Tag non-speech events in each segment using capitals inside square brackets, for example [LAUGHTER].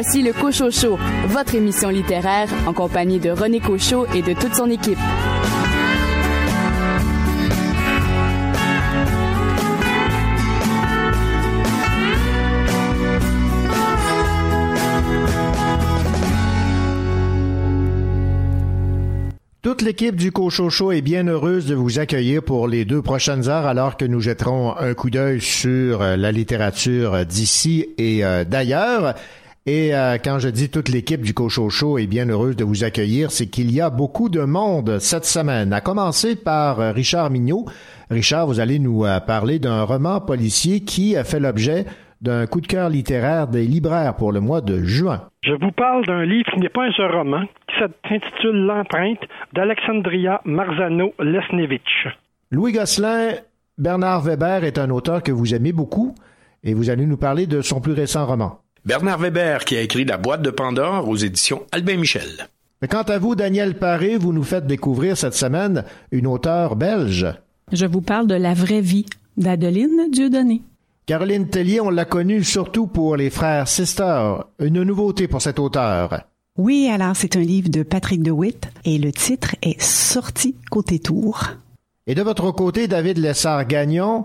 Voici le Cochocho, votre émission littéraire en compagnie de René Cochot et de toute son équipe. Toute l'équipe du Cochocho est bien heureuse de vous accueillir pour les deux prochaines heures alors que nous jetterons un coup d'œil sur euh, la littérature d'ici et euh, d'ailleurs. Et euh, quand je dis toute l'équipe du Cochocho est bien heureuse de vous accueillir, c'est qu'il y a beaucoup de monde cette semaine, à commencer par Richard Mignot. Richard, vous allez nous parler d'un roman policier qui a fait l'objet d'un coup de cœur littéraire des libraires pour le mois de juin. Je vous parle d'un livre qui n'est pas un seul roman, qui s'intitule L'empreinte d'Alexandria Marzano Lesnevich. Louis Gosselin, Bernard Weber est un auteur que vous aimez beaucoup et vous allez nous parler de son plus récent roman. Bernard Weber qui a écrit La boîte de Pandore aux éditions Albin Michel. Mais quant à vous, Daniel Paré, vous nous faites découvrir cette semaine une auteure belge. Je vous parle de La vraie vie d'Adeline Dieudonné. Caroline Tellier, on l'a connue surtout pour Les Frères Sister, une nouveauté pour cet auteur. Oui, alors c'est un livre de Patrick DeWitt et le titre est Sorti côté tour. Et de votre côté, David Lessard-Gagnon,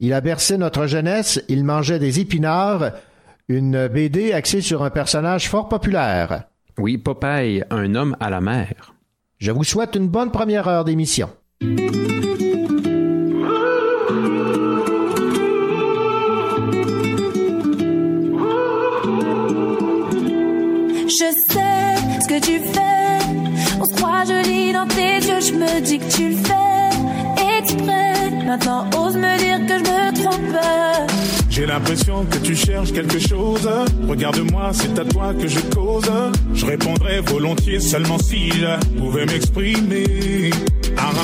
il a bercé notre jeunesse, il mangeait des épinards, une BD axée sur un personnage fort populaire. Oui, Popeye, un homme à la mer. Je vous souhaite une bonne première heure d'émission. Je sais ce que tu fais. On se croit joli dans tes yeux. Je me dis que tu le fais exprès. Maintenant, ose me dire que je me trompe. J'ai l'impression que tu cherches quelque chose. Regarde-moi, c'est à toi que je cause. Je répondrai volontiers seulement si je pouvais m'exprimer.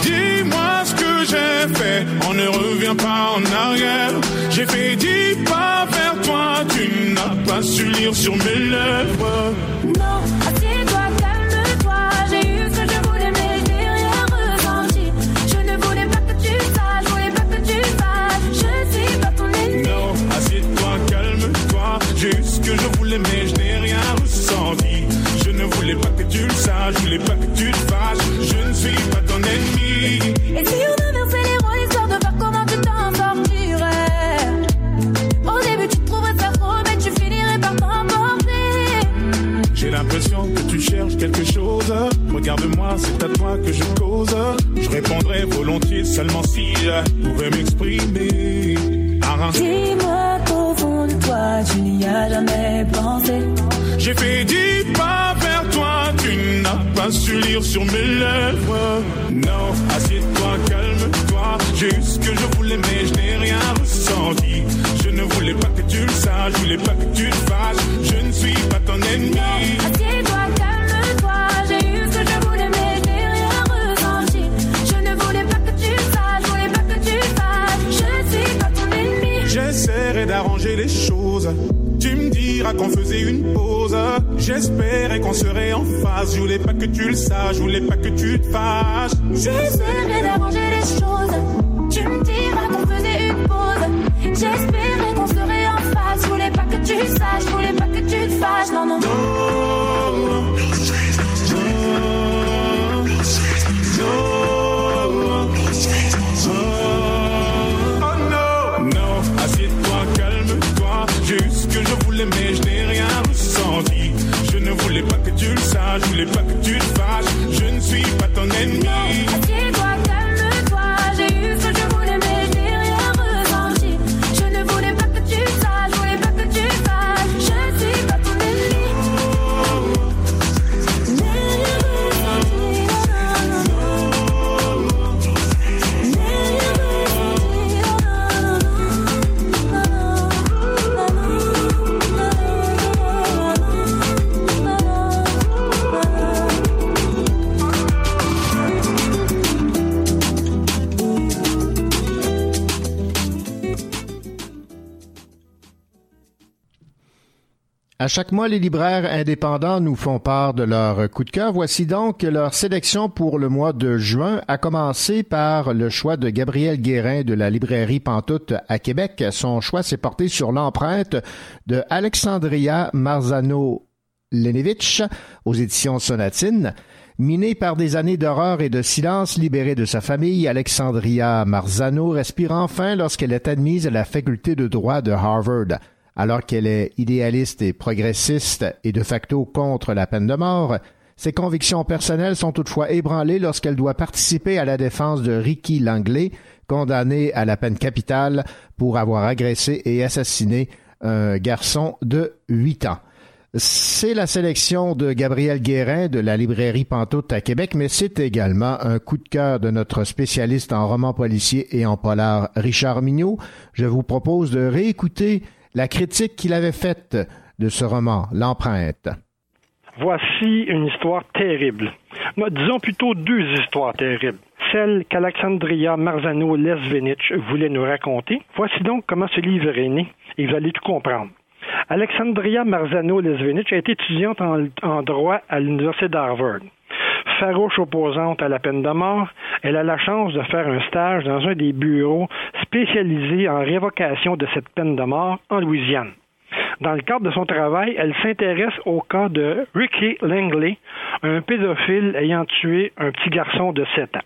Dis-moi ce que j'ai fait, on ne revient pas en arrière. J'ai fait dix pas vers toi, tu n'as pas su lire sur mes lèvres. Non, voulais, mais je n'ai rien ressenti. Je ne voulais pas que tu le saches, je voulais pas que tu te fâches. Je ne suis pas ton ennemi. Et si on inversait les rôles histoire de voir comment tu t'en sortirais Au début tu trouverais ça trop mais tu finirais par t'emporter J'ai l'impression que tu cherches quelque chose. Regarde-moi, c'est à toi que je cause. Je répondrai volontiers seulement si je pouvais m'exprimer. Dis-moi fond de toi tu n'y as jamais pensé J'ai fait dix pas vers toi, tu n'as pas su lire sur mes lèvres. Non, assieds-toi, calme-toi. J'ai eu ce que je voulais, mais je n'ai rien ressenti. Je ne voulais pas que tu le saches, je voulais pas que tu te fâches. Je ne suis pas ton ennemi. Assieds-toi, D'arranger les choses. Tu me diras qu'on faisait une pause. J'espérais qu'on serait en phase. Je voulais pas que tu le saches, je voulais pas que tu te fâches. J'essaierai d'arranger les choses Tu me diras qu'on faisait une pause J'espérais qu'on serait en face Je voulais pas que tu le saches, je voulais pas que tu te fâches Non, non, non je voulais pas À chaque mois, les libraires indépendants nous font part de leur coup de cœur. Voici donc leur sélection pour le mois de juin, à commencer par le choix de Gabriel Guérin de la librairie Pantoute à Québec. Son choix s'est porté sur l'empreinte de Alexandria Marzano Lenevitch aux éditions Sonatine. Minée par des années d'horreur et de silence, libérée de sa famille, Alexandria Marzano respire enfin lorsqu'elle est admise à la faculté de droit de Harvard. Alors qu'elle est idéaliste et progressiste et de facto contre la peine de mort, ses convictions personnelles sont toutefois ébranlées lorsqu'elle doit participer à la défense de Ricky Langley, condamné à la peine capitale pour avoir agressé et assassiné un garçon de 8 ans. C'est la sélection de Gabriel Guérin de la librairie Pantoute à Québec, mais c'est également un coup de cœur de notre spécialiste en roman policier et en polar, Richard Mignot. Je vous propose de réécouter la critique qu'il avait faite de ce roman, L'empreinte. Voici une histoire terrible. disons plutôt deux histoires terribles. Celle qu'Alexandria Marzano Lesvenich voulait nous raconter. Voici donc comment ce livre est né, et vous allez tout comprendre. Alexandria Marzano Lesvenich est étudiante en, en droit à l'Université d'Harvard. Farouche opposante à la peine de mort, elle a la chance de faire un stage dans un des bureaux spécialisés en révocation de cette peine de mort en Louisiane. Dans le cadre de son travail, elle s'intéresse au cas de Ricky Langley, un pédophile ayant tué un petit garçon de 7 ans.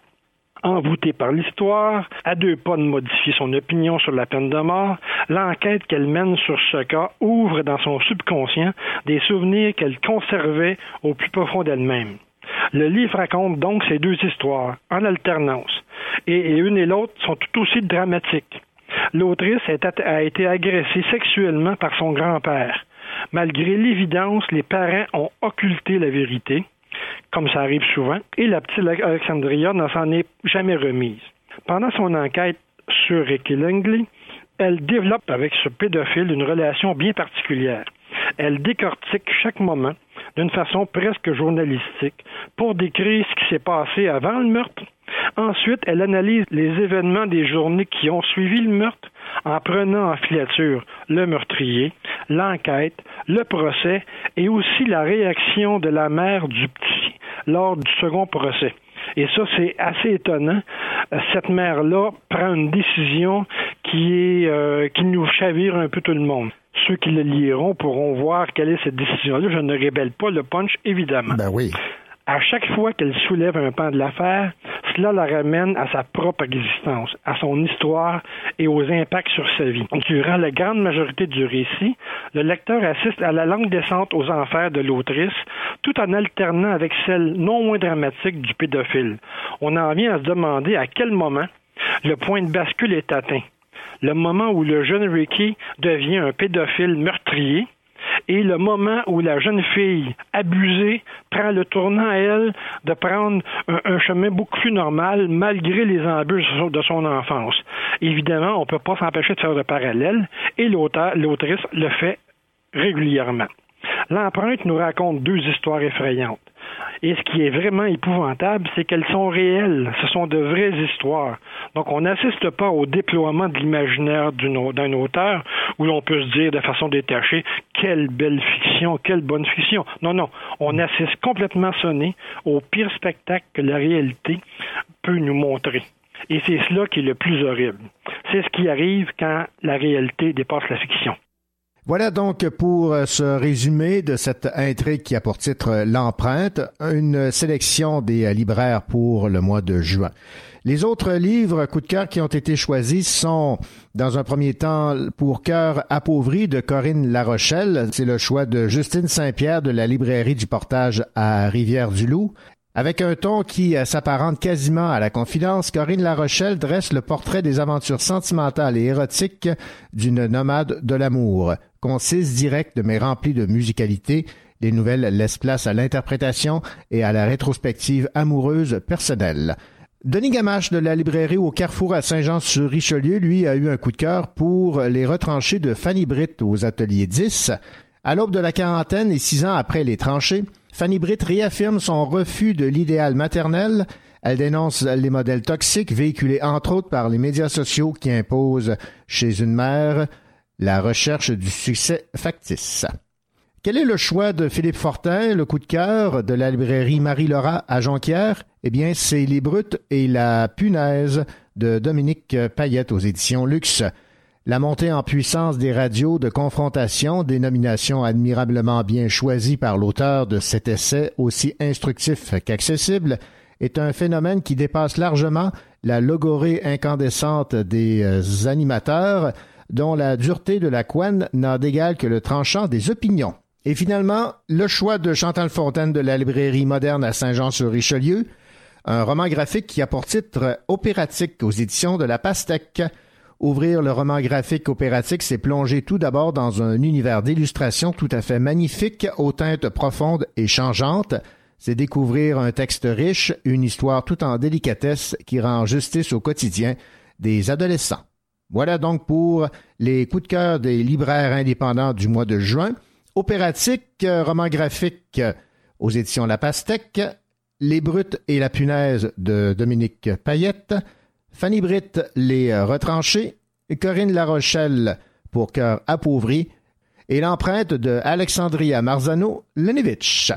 Envoûtée par l'histoire, à deux pas de modifier son opinion sur la peine de mort, l'enquête qu'elle mène sur ce cas ouvre dans son subconscient des souvenirs qu'elle conservait au plus profond d'elle-même. Le livre raconte donc ces deux histoires, en alternance, et, une et l'autre sont tout aussi dramatiques. L'autrice a été agressée sexuellement par son grand-père. Malgré l'évidence, les parents ont occulté la vérité comme ça arrive souvent, et la petite Alexandria n'en s'en est jamais remise. Pendant son enquête sur Ricky Langley, elle développe avec ce pédophile une relation bien particulière. Elle décortique chaque moment d'une façon presque journalistique pour décrire ce qui s'est passé avant le meurtre. Ensuite, elle analyse les événements des journées qui ont suivi le meurtre en prenant en filature le meurtrier, l'enquête, le procès et aussi la réaction de la mère du petit lors du second procès. Et ça, c'est assez étonnant. Cette mère-là prend une décision qui est euh, qui nous chavire un peu tout le monde. Ceux qui le liront pourront voir quelle est cette décision-là. Je ne révèle pas le punch, évidemment. Ben oui. À chaque fois qu'elle soulève un pan de l'affaire, cela la ramène à sa propre existence, à son histoire et aux impacts sur sa vie. Durant la grande majorité du récit, le lecteur assiste à la longue descente aux enfers de l'autrice, tout en alternant avec celle non moins dramatique du pédophile. On en vient à se demander à quel moment le point de bascule est atteint. Le moment où le jeune Ricky devient un pédophile meurtrier, et le moment où la jeune fille abusée prend le tournant à elle de prendre un, chemin beaucoup plus normal malgré les embûches de son enfance. Évidemment, on ne peut pas s'empêcher de faire de parallèle et l'autrice le fait régulièrement. L'empreinte nous raconte deux histoires effrayantes. Et ce qui est vraiment épouvantable, c'est qu'elles sont réelles. Ce sont de vraies histoires. Donc, on n'assiste pas au déploiement de l'imaginaire d'un auteur où l'on peut se dire de façon détachée, quelle belle fiction, quelle bonne fiction. Non, non. On assiste complètement sonné au pire spectacle que la réalité peut nous montrer. Et c'est cela qui est le plus horrible. C'est ce qui arrive quand la réalité dépasse la fiction. Voilà donc pour euh, ce résumé de cette intrigue qui a pour titre euh, L'empreinte, une sélection des euh, libraires pour le mois de juin. Les autres livres coup de cœur qui ont été choisis sont, dans un premier temps, Pour cœur appauvri de Corinne Larochelle. C'est le choix de Justine Saint-Pierre de la librairie du portage à Rivière-du-Loup. Avec un ton qui s'apparente quasiment à la confidence, Corinne Larochelle dresse le portrait des aventures sentimentales et érotiques d'une nomade de l'amour concise, directe, mais remplie de musicalité. Les nouvelles laissent place à l'interprétation et à la rétrospective amoureuse personnelle. Denis Gamache de la librairie au Carrefour à Saint-Jean-sur-Richelieu, lui, a eu un coup de cœur pour les retranchées de Fanny Britt aux ateliers 10. À l'aube de la quarantaine et six ans après les tranchées, Fanny Britt réaffirme son refus de l'idéal maternel. Elle dénonce les modèles toxiques véhiculés entre autres par les médias sociaux qui imposent chez une mère la recherche du succès factice. Quel est le choix de Philippe Fortin, le coup de cœur de la librairie Marie-Laura à Jonquière? Eh bien, c'est Les Brutes et la Punaise de Dominique Payette aux éditions Luxe. La montée en puissance des radios de confrontation, dénomination admirablement bien choisie par l'auteur de cet essai aussi instructif qu'accessible, est un phénomène qui dépasse largement la logorée incandescente des euh, animateurs, dont la dureté de la couenne n'a d'égal que le tranchant des opinions. Et finalement, le choix de Chantal Fontaine de la librairie moderne à Saint-Jean-sur-Richelieu, un roman graphique qui a pour titre Opératique aux éditions de la Pastèque. Ouvrir le roman graphique opératique, c'est plonger tout d'abord dans un univers d'illustration tout à fait magnifique, aux teintes profondes et changeantes. C'est découvrir un texte riche, une histoire tout en délicatesse qui rend justice au quotidien des adolescents. Voilà donc pour les coups de cœur des libraires indépendants du mois de juin. Opératique, roman graphique aux éditions La Pastèque, Les Brutes et la Punaise de Dominique Payette, Fanny Britt, Les Retranchés, Corinne Larochelle pour Cœur appauvri et l'empreinte de Alexandria Marzano Lenevitch.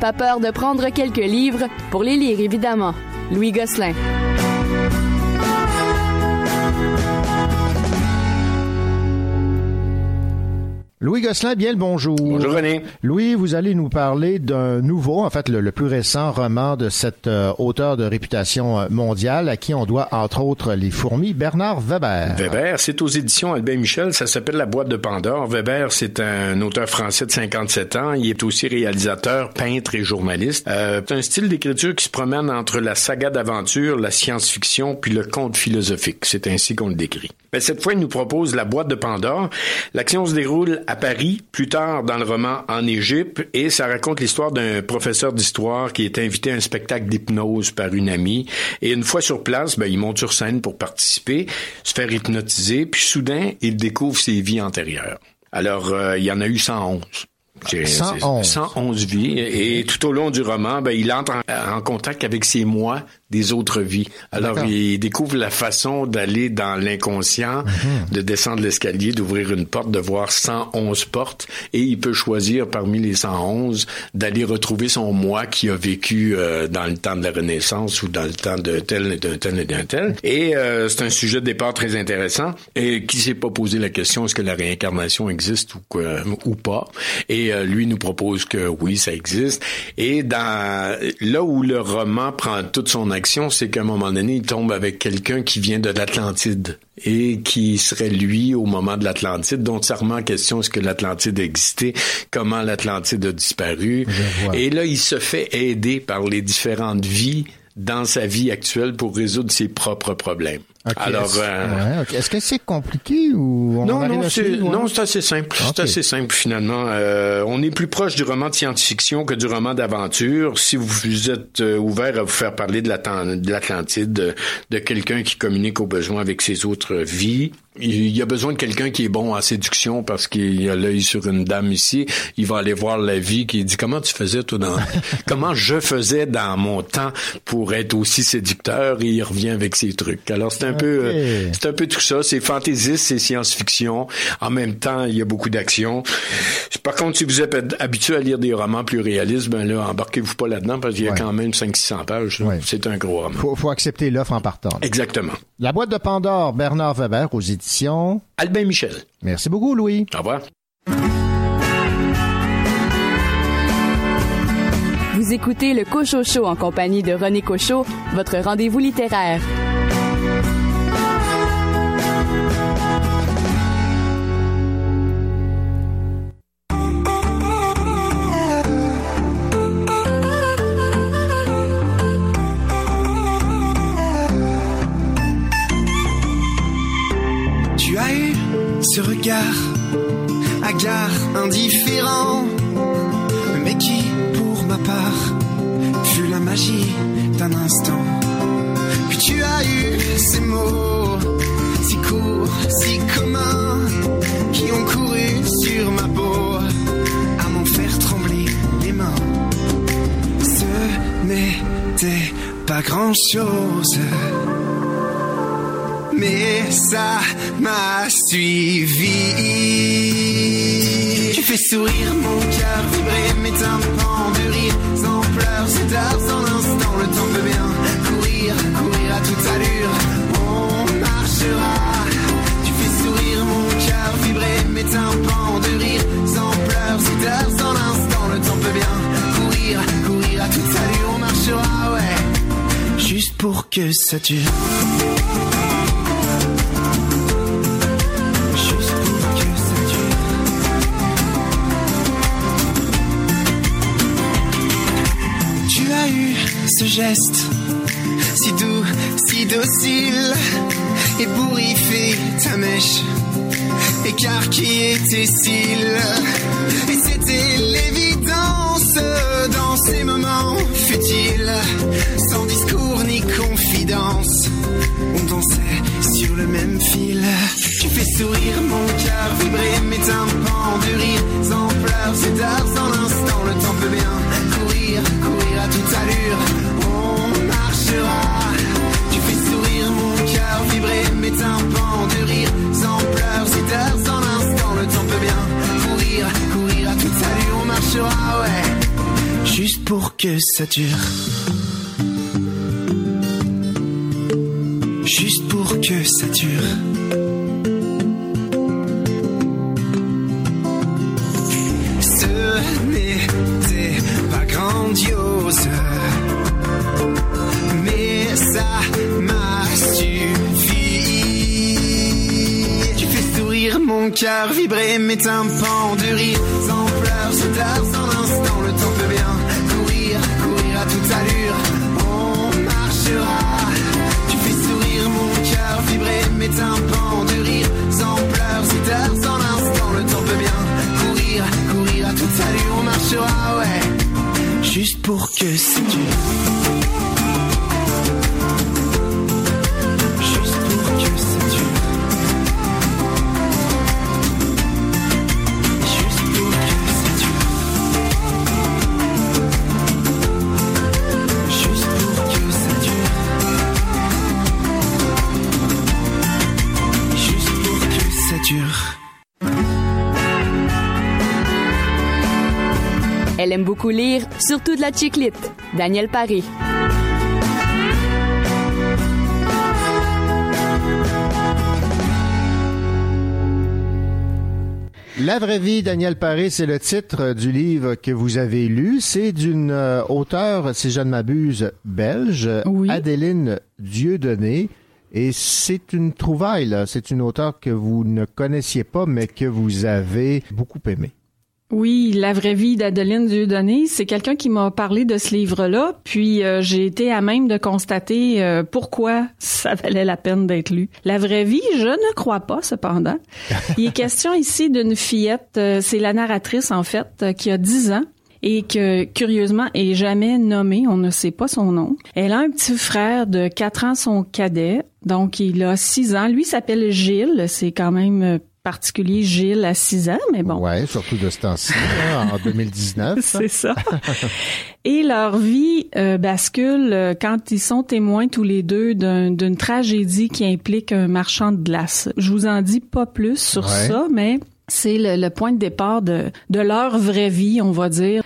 Pas peur de prendre quelques livres pour les lire, évidemment. Louis Gosselin. Louis Gosselin, bien le bonjour. Bonjour René. Louis, vous allez nous parler d'un nouveau, en fait le, le plus récent roman de cet euh, auteur de réputation euh, mondiale à qui on doit entre autres Les fourmis, Bernard Weber. Weber, c'est aux éditions Albin Michel, ça s'appelle La boîte de Pandore. Weber, c'est un auteur français de 57 ans, il est aussi réalisateur, peintre et journaliste. Euh, c'est un style d'écriture qui se promène entre la saga d'aventure, la science-fiction puis le conte philosophique. C'est ainsi qu'on le décrit. Mais cette fois, il nous propose La boîte de Pandore. L'action se déroule à Paris, plus tard dans le roman en Égypte, et ça raconte l'histoire d'un professeur d'histoire qui est invité à un spectacle d'hypnose par une amie. Et une fois sur place, ben, il monte sur scène pour participer, se faire hypnotiser, puis soudain, il découvre ses vies antérieures. Alors, euh, il y en a eu 111. C'est- 111. c'est 111 vies. Et tout au long du roman, ben, il entre en, en contact avec ses moi des autres vies. Alors, D'accord. il découvre la façon d'aller dans l'inconscient, Mhm. de descendre l'escalier, d'ouvrir une porte, de voir 111 portes, et il peut choisir parmi les 111 d'aller retrouver son moi qui a vécu euh, dans le temps de la Renaissance ou dans le temps de tel et d'un tel et d'un tel. Et euh, c'est un sujet de départ très intéressant et qui s'est pas posé la question est-ce que la réincarnation existe ou quoi, ou pas? Et euh, lui nous propose que oui, ça existe. Et dans là où le roman prend toute son c'est qu'à un moment donné, il tombe avec quelqu'un qui vient de l'Atlantide et qui serait lui au moment de l'Atlantide, dont ça remet en question est-ce que l'Atlantide existait, comment l'Atlantide a disparu? Et là, il se fait aider par les différentes vies dans sa vie actuelle pour résoudre ses propres problèmes. Ok, Alors, est-ce- euh, ouais, ok. est-ce que c'est compliqué ou on non, non, c'est, suivre, ouais? non, c'est assez simple. C'est assez simple finalement. Euh, on est plus proche du roman de science-fiction que du roman d'aventure. Si vous êtes euh, ouvert à vous faire parler de, l'Atlan- de l'Atlantide, de, de quelqu'un qui communique au besoin avec ses autres vies, il y a besoin de quelqu'un qui est bon en séduction parce qu'il a l'œil sur une dame ici. Il va aller voir la vie qui dit comment tu faisais toi dans [LAUGHS] comment je faisais dans mon temps pour être aussi séducteur? Et il revient avec ses trucs. Alors c'est un peu euh, c'est un peu tout ça. C'est fantaisiste, c'est science-fiction. En même temps, il y a beaucoup d'action. Par contre, si vous êtes habitué à lire des romans plus réalistes, ben là, embarquez-vous pas là-dedans parce qu'il y a Ouais. quand même 500-600 pages. Ouais. C'est un gros roman. Faut, faut accepter l'offre en partant. Exactement. La boîte de Pandore, Bernard Weber aux éditions. Albin Michel. Merci beaucoup, Louis. Au revoir. Vous écoutez le Cochocho en compagnie de René Cochot, votre rendez-vous littéraire. Ce regard, hagard, indifférent, mais qui, pour ma part, fut la magie d'un instant. Puis tu as eu ces mots, si courts, si communs, qui ont couru sur ma peau, à m'en faire trembler les mains. Ce n'était pas grand-chose mais ça m'a suivi. Tu fais sourire mon cœur, vibrer mes tympans de rire, sans pleurs, c'est tard, sans instant, le temps peut bien courir, courir à toute allure, on marchera. Tu fais sourire mon cœur, vibrer mes tympans de rire, sans pleurs, c'est tard, sans instant, le temps peut bien courir, courir à toute allure, on marchera, ouais, juste pour que ça dure. Ce geste si doux, si docile, ébouriffé ta mèche, écarquillé tes cils. Et c'était l'évidence dans ces moments futiles, sans discours ni confidence. On dansait sur le même fil. Tu fais sourire mon cœur, vibrer mes tympans de rire, sans pleurs, c'est tard, sans l'instant, le temps peut bien courir, courir à toute allure. Tu fais sourire mon cœur, vibrer mes tympans de rire, sans pleurs, c'est tard, sans l'instant, le temps peut bien courir, courir à toute allure. On marchera, ouais, juste pour que ça dure. Juste pour que ça dure. Mon cœur vibrer, mes tympans de rire, sans pleurs, se taire, sans instant, le temps peut bien courir, courir à toute allure, on marchera. Tu fais sourire mon cœur vibrer, mes tympans de rire, sans pleurs, se taire, sans instant, le temps peut bien courir, courir à toute allure, on marchera, ouais, juste pour que c'est dur. Beaucoup lire, surtout de la chiclite. Daniel Paré. La vraie vie, Daniel Paré, c'est le titre du livre que vous avez lu. C'est d'une euh, auteure, si je ne m'abuse, belge, Adéline Dieudonné. Et c'est une trouvaille, là. C'est une auteure que vous ne connaissiez pas, mais que vous avez beaucoup aimée. Oui, La vraie vie d'Adeline Dieudonné, c'est quelqu'un qui m'a parlé de ce livre-là, puis euh, j'ai été à même de constater euh, pourquoi ça valait la peine d'être lu. La vraie vie, je ne crois pas, cependant. Il est question ici d'une fillette, euh, c'est la narratrice en fait, euh, qui a 10 ans et que curieusement est jamais nommée, on ne sait pas son nom. Elle a un petit frère de 4 ans, son cadet, donc il a 6 ans. Lui s'appelle Gilles, c'est quand même euh, particulier Gilles à 6 ans, mais bon. Ouais, surtout de ce temps-ci, en [LAUGHS] 2019. C'est ça. [LAUGHS] Et leur vie euh, bascule euh, quand ils sont témoins tous les deux d'un- d'une tragédie qui implique un marchand de glace. Je vous en dis pas plus sur Ouais. ça, mais c'est le, le point de départ de, de leur vraie vie, on va dire.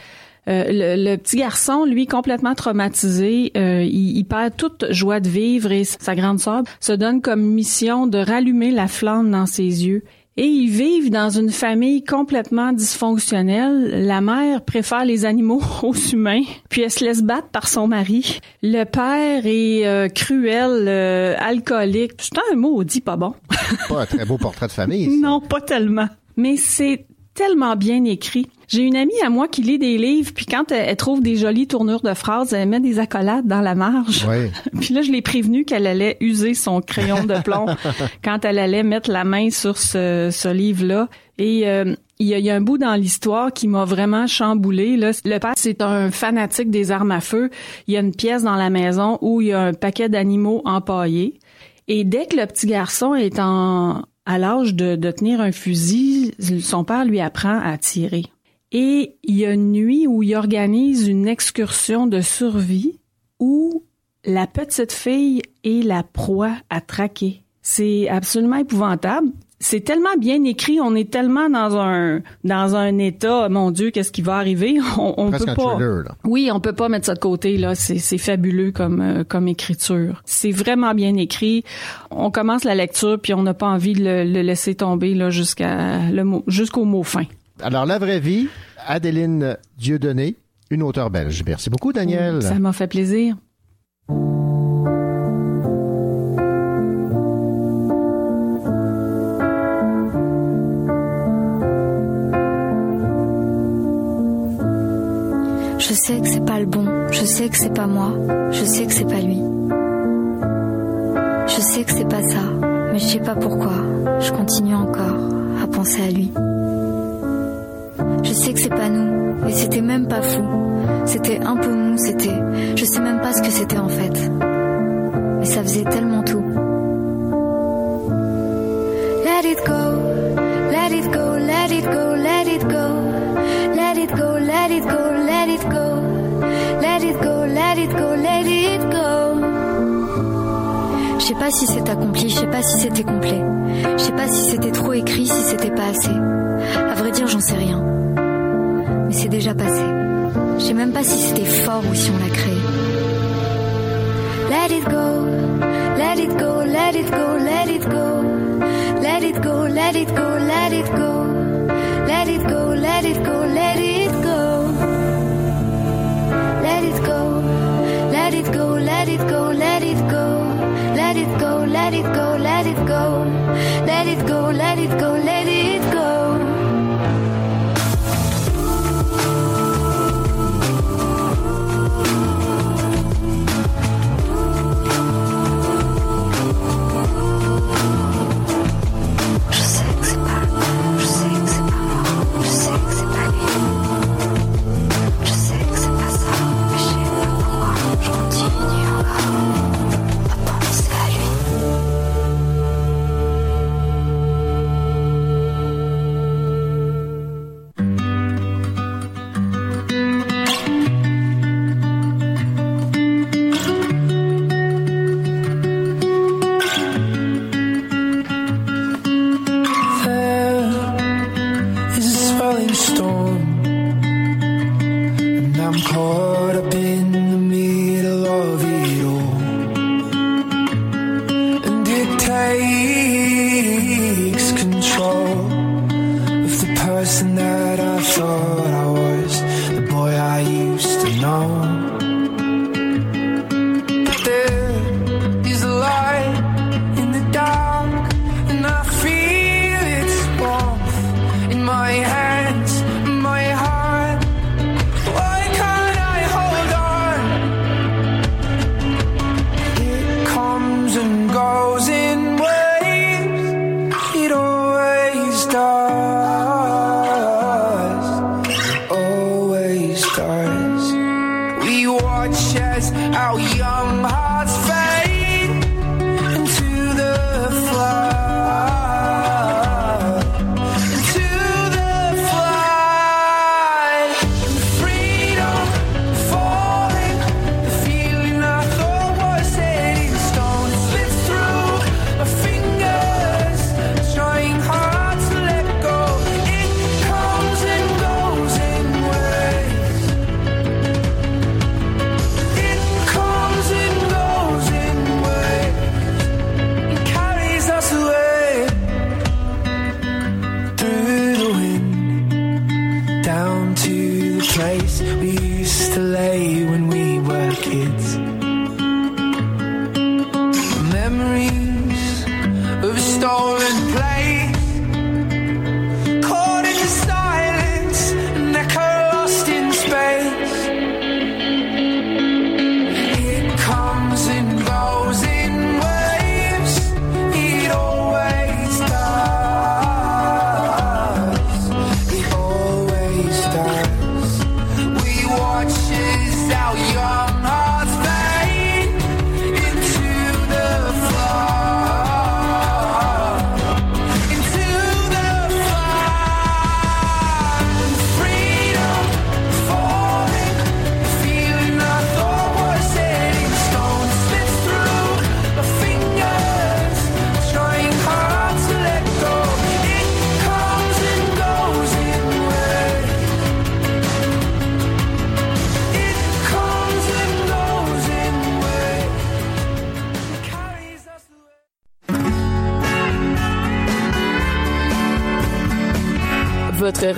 Euh, le, le petit garçon, lui, complètement traumatisé, euh, il, il perd toute joie de vivre et sa grande sœur se donne comme mission de rallumer la flamme dans ses yeux. Et ils vivent dans une famille complètement dysfonctionnelle. La mère préfère les animaux [LAUGHS] aux humains, puis elle se laisse battre par son mari. Le père est euh, cruel, euh, alcoolique. C'est un maudit pas bon. Pas un très beau portrait de famille. ça. [LAUGHS] Non, pas tellement. Mais c'est tellement bien écrit. J'ai une amie à moi qui lit des livres, puis quand elle, elle trouve des jolies tournures de phrases, elle met des accolades dans la marge. [LAUGHS] Puis là, je l'ai prévenue qu'elle allait user son crayon de plomb [LAUGHS] quand elle allait mettre la main sur ce, ce livre-là. Et euh, il y, a, il y a un bout dans l'histoire qui m'a vraiment chamboulé. Là. Le père, c'est un fanatique des armes à feu. Il y a une pièce dans la maison où il y a un paquet d'animaux empaillés. Et dès que le petit garçon est en, à l'âge de, tenir un fusil, son père lui apprend à tirer. Et il y a une nuit où il organise une excursion de survie où la petite fille est la proie à traquer. C'est absolument épouvantable. C'est tellement bien écrit, on est tellement dans un dans un état, mon Dieu, qu'est-ce qui va arriver? [LAUGHS] On, on peut pas. thriller, là. Oui, on peut pas mettre ça de côté là. C'est fabuleux comme euh, comme écriture. C'est vraiment bien écrit. On commence la lecture puis on n'a pas envie de le, le laisser tomber là jusqu'à le mot jusqu'au mot fin. Alors, la vraie vie, Adéline Dieudonné, une auteure belge. Merci beaucoup, Daniel. Ça m'a fait plaisir. Je sais que c'est pas le bon, je sais que c'est pas moi, je sais que c'est pas lui. Je sais que c'est pas ça, mais je sais pas pourquoi, je continue encore à penser à lui. Je sais que c'est pas nous, mais c'était même pas fou. C'était un peu mou, c'était. Je sais même pas ce que c'était en fait. Mais ça faisait tellement tout. Let it go, let it go, let it go, let it go. Let it go, let it go, Je sais pas si c'est accompli, je sais pas si c'était complet. Je sais pas si c'était trop écrit, si c'était pas assez. À vrai dire, j'en sais rien. Mais c'est déjà passé. Je sais même pas si c'était fort ou si on l'a créé. Let it go, let it go, let it go, let it go. Let it go, let it go, let it go. Let it go, let it go, let it go. Let it go, let it go. Let it go, let it go, let it go. Let it go, let it go, let it Votre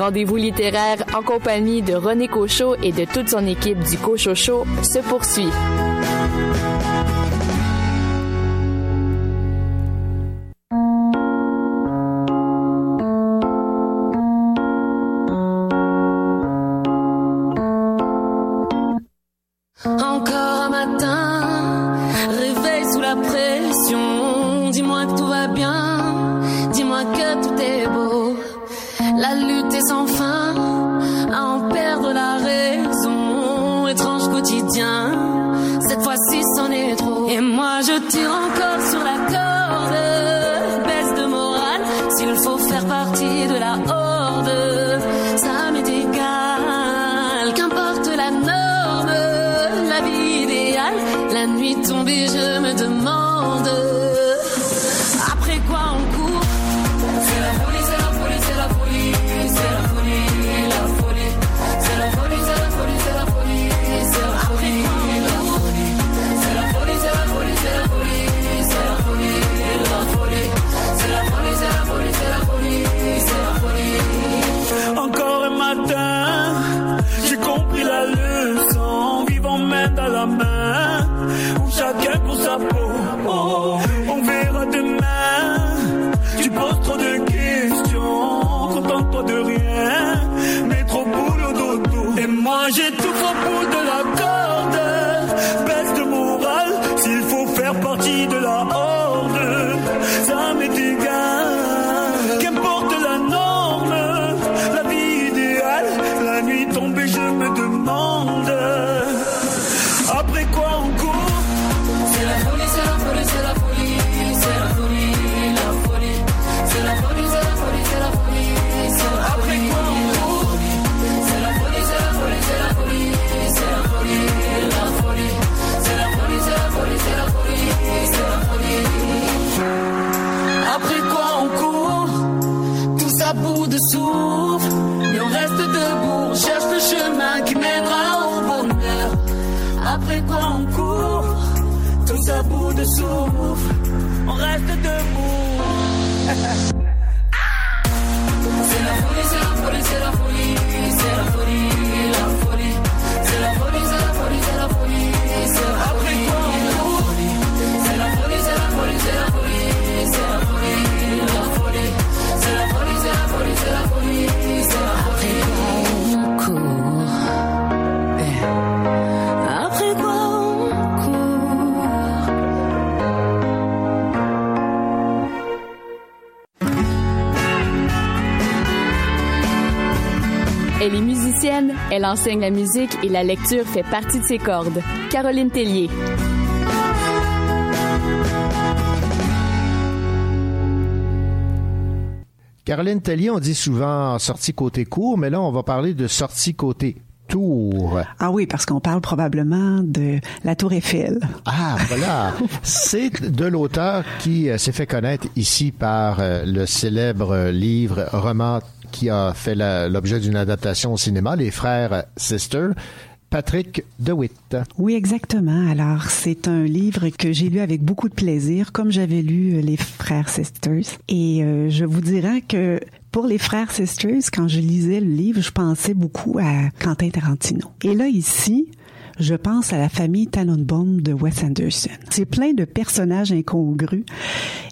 rendez-vous littéraire en compagnie de René Cochot et de toute son équipe du Cochocho se poursuit. Est sans fin, à en perdre la raison. Étrange quotidien, cette fois-ci c'en est trop. Et moi je tire elle enseigne la musique et la lecture fait partie de ses cordes. Caroline Tellier. Caroline Tellier, on dit souvent sortie côté court, mais là, on va parler de sortie côté tour. Ah oui, parce qu'on parle probablement de la Tour Eiffel. Ah, voilà. C'est de l'auteur qui euh, s'est fait connaître ici par euh, le célèbre livre roman qui a fait l'objet d'une adaptation au cinéma, Les Frères Sister, Patrick DeWitt. Oui, exactement. Alors, c'est un livre que j'ai lu avec beaucoup de plaisir, comme j'avais lu euh, Les Frères Sisters. Et euh, je vous dirais que pour Les Frères Sisters, quand je lisais le livre, je pensais beaucoup à Quentin Tarantino. Et là, ici, je pense à la famille Tannenbaum de Wes Anderson. C'est plein de personnages incongrus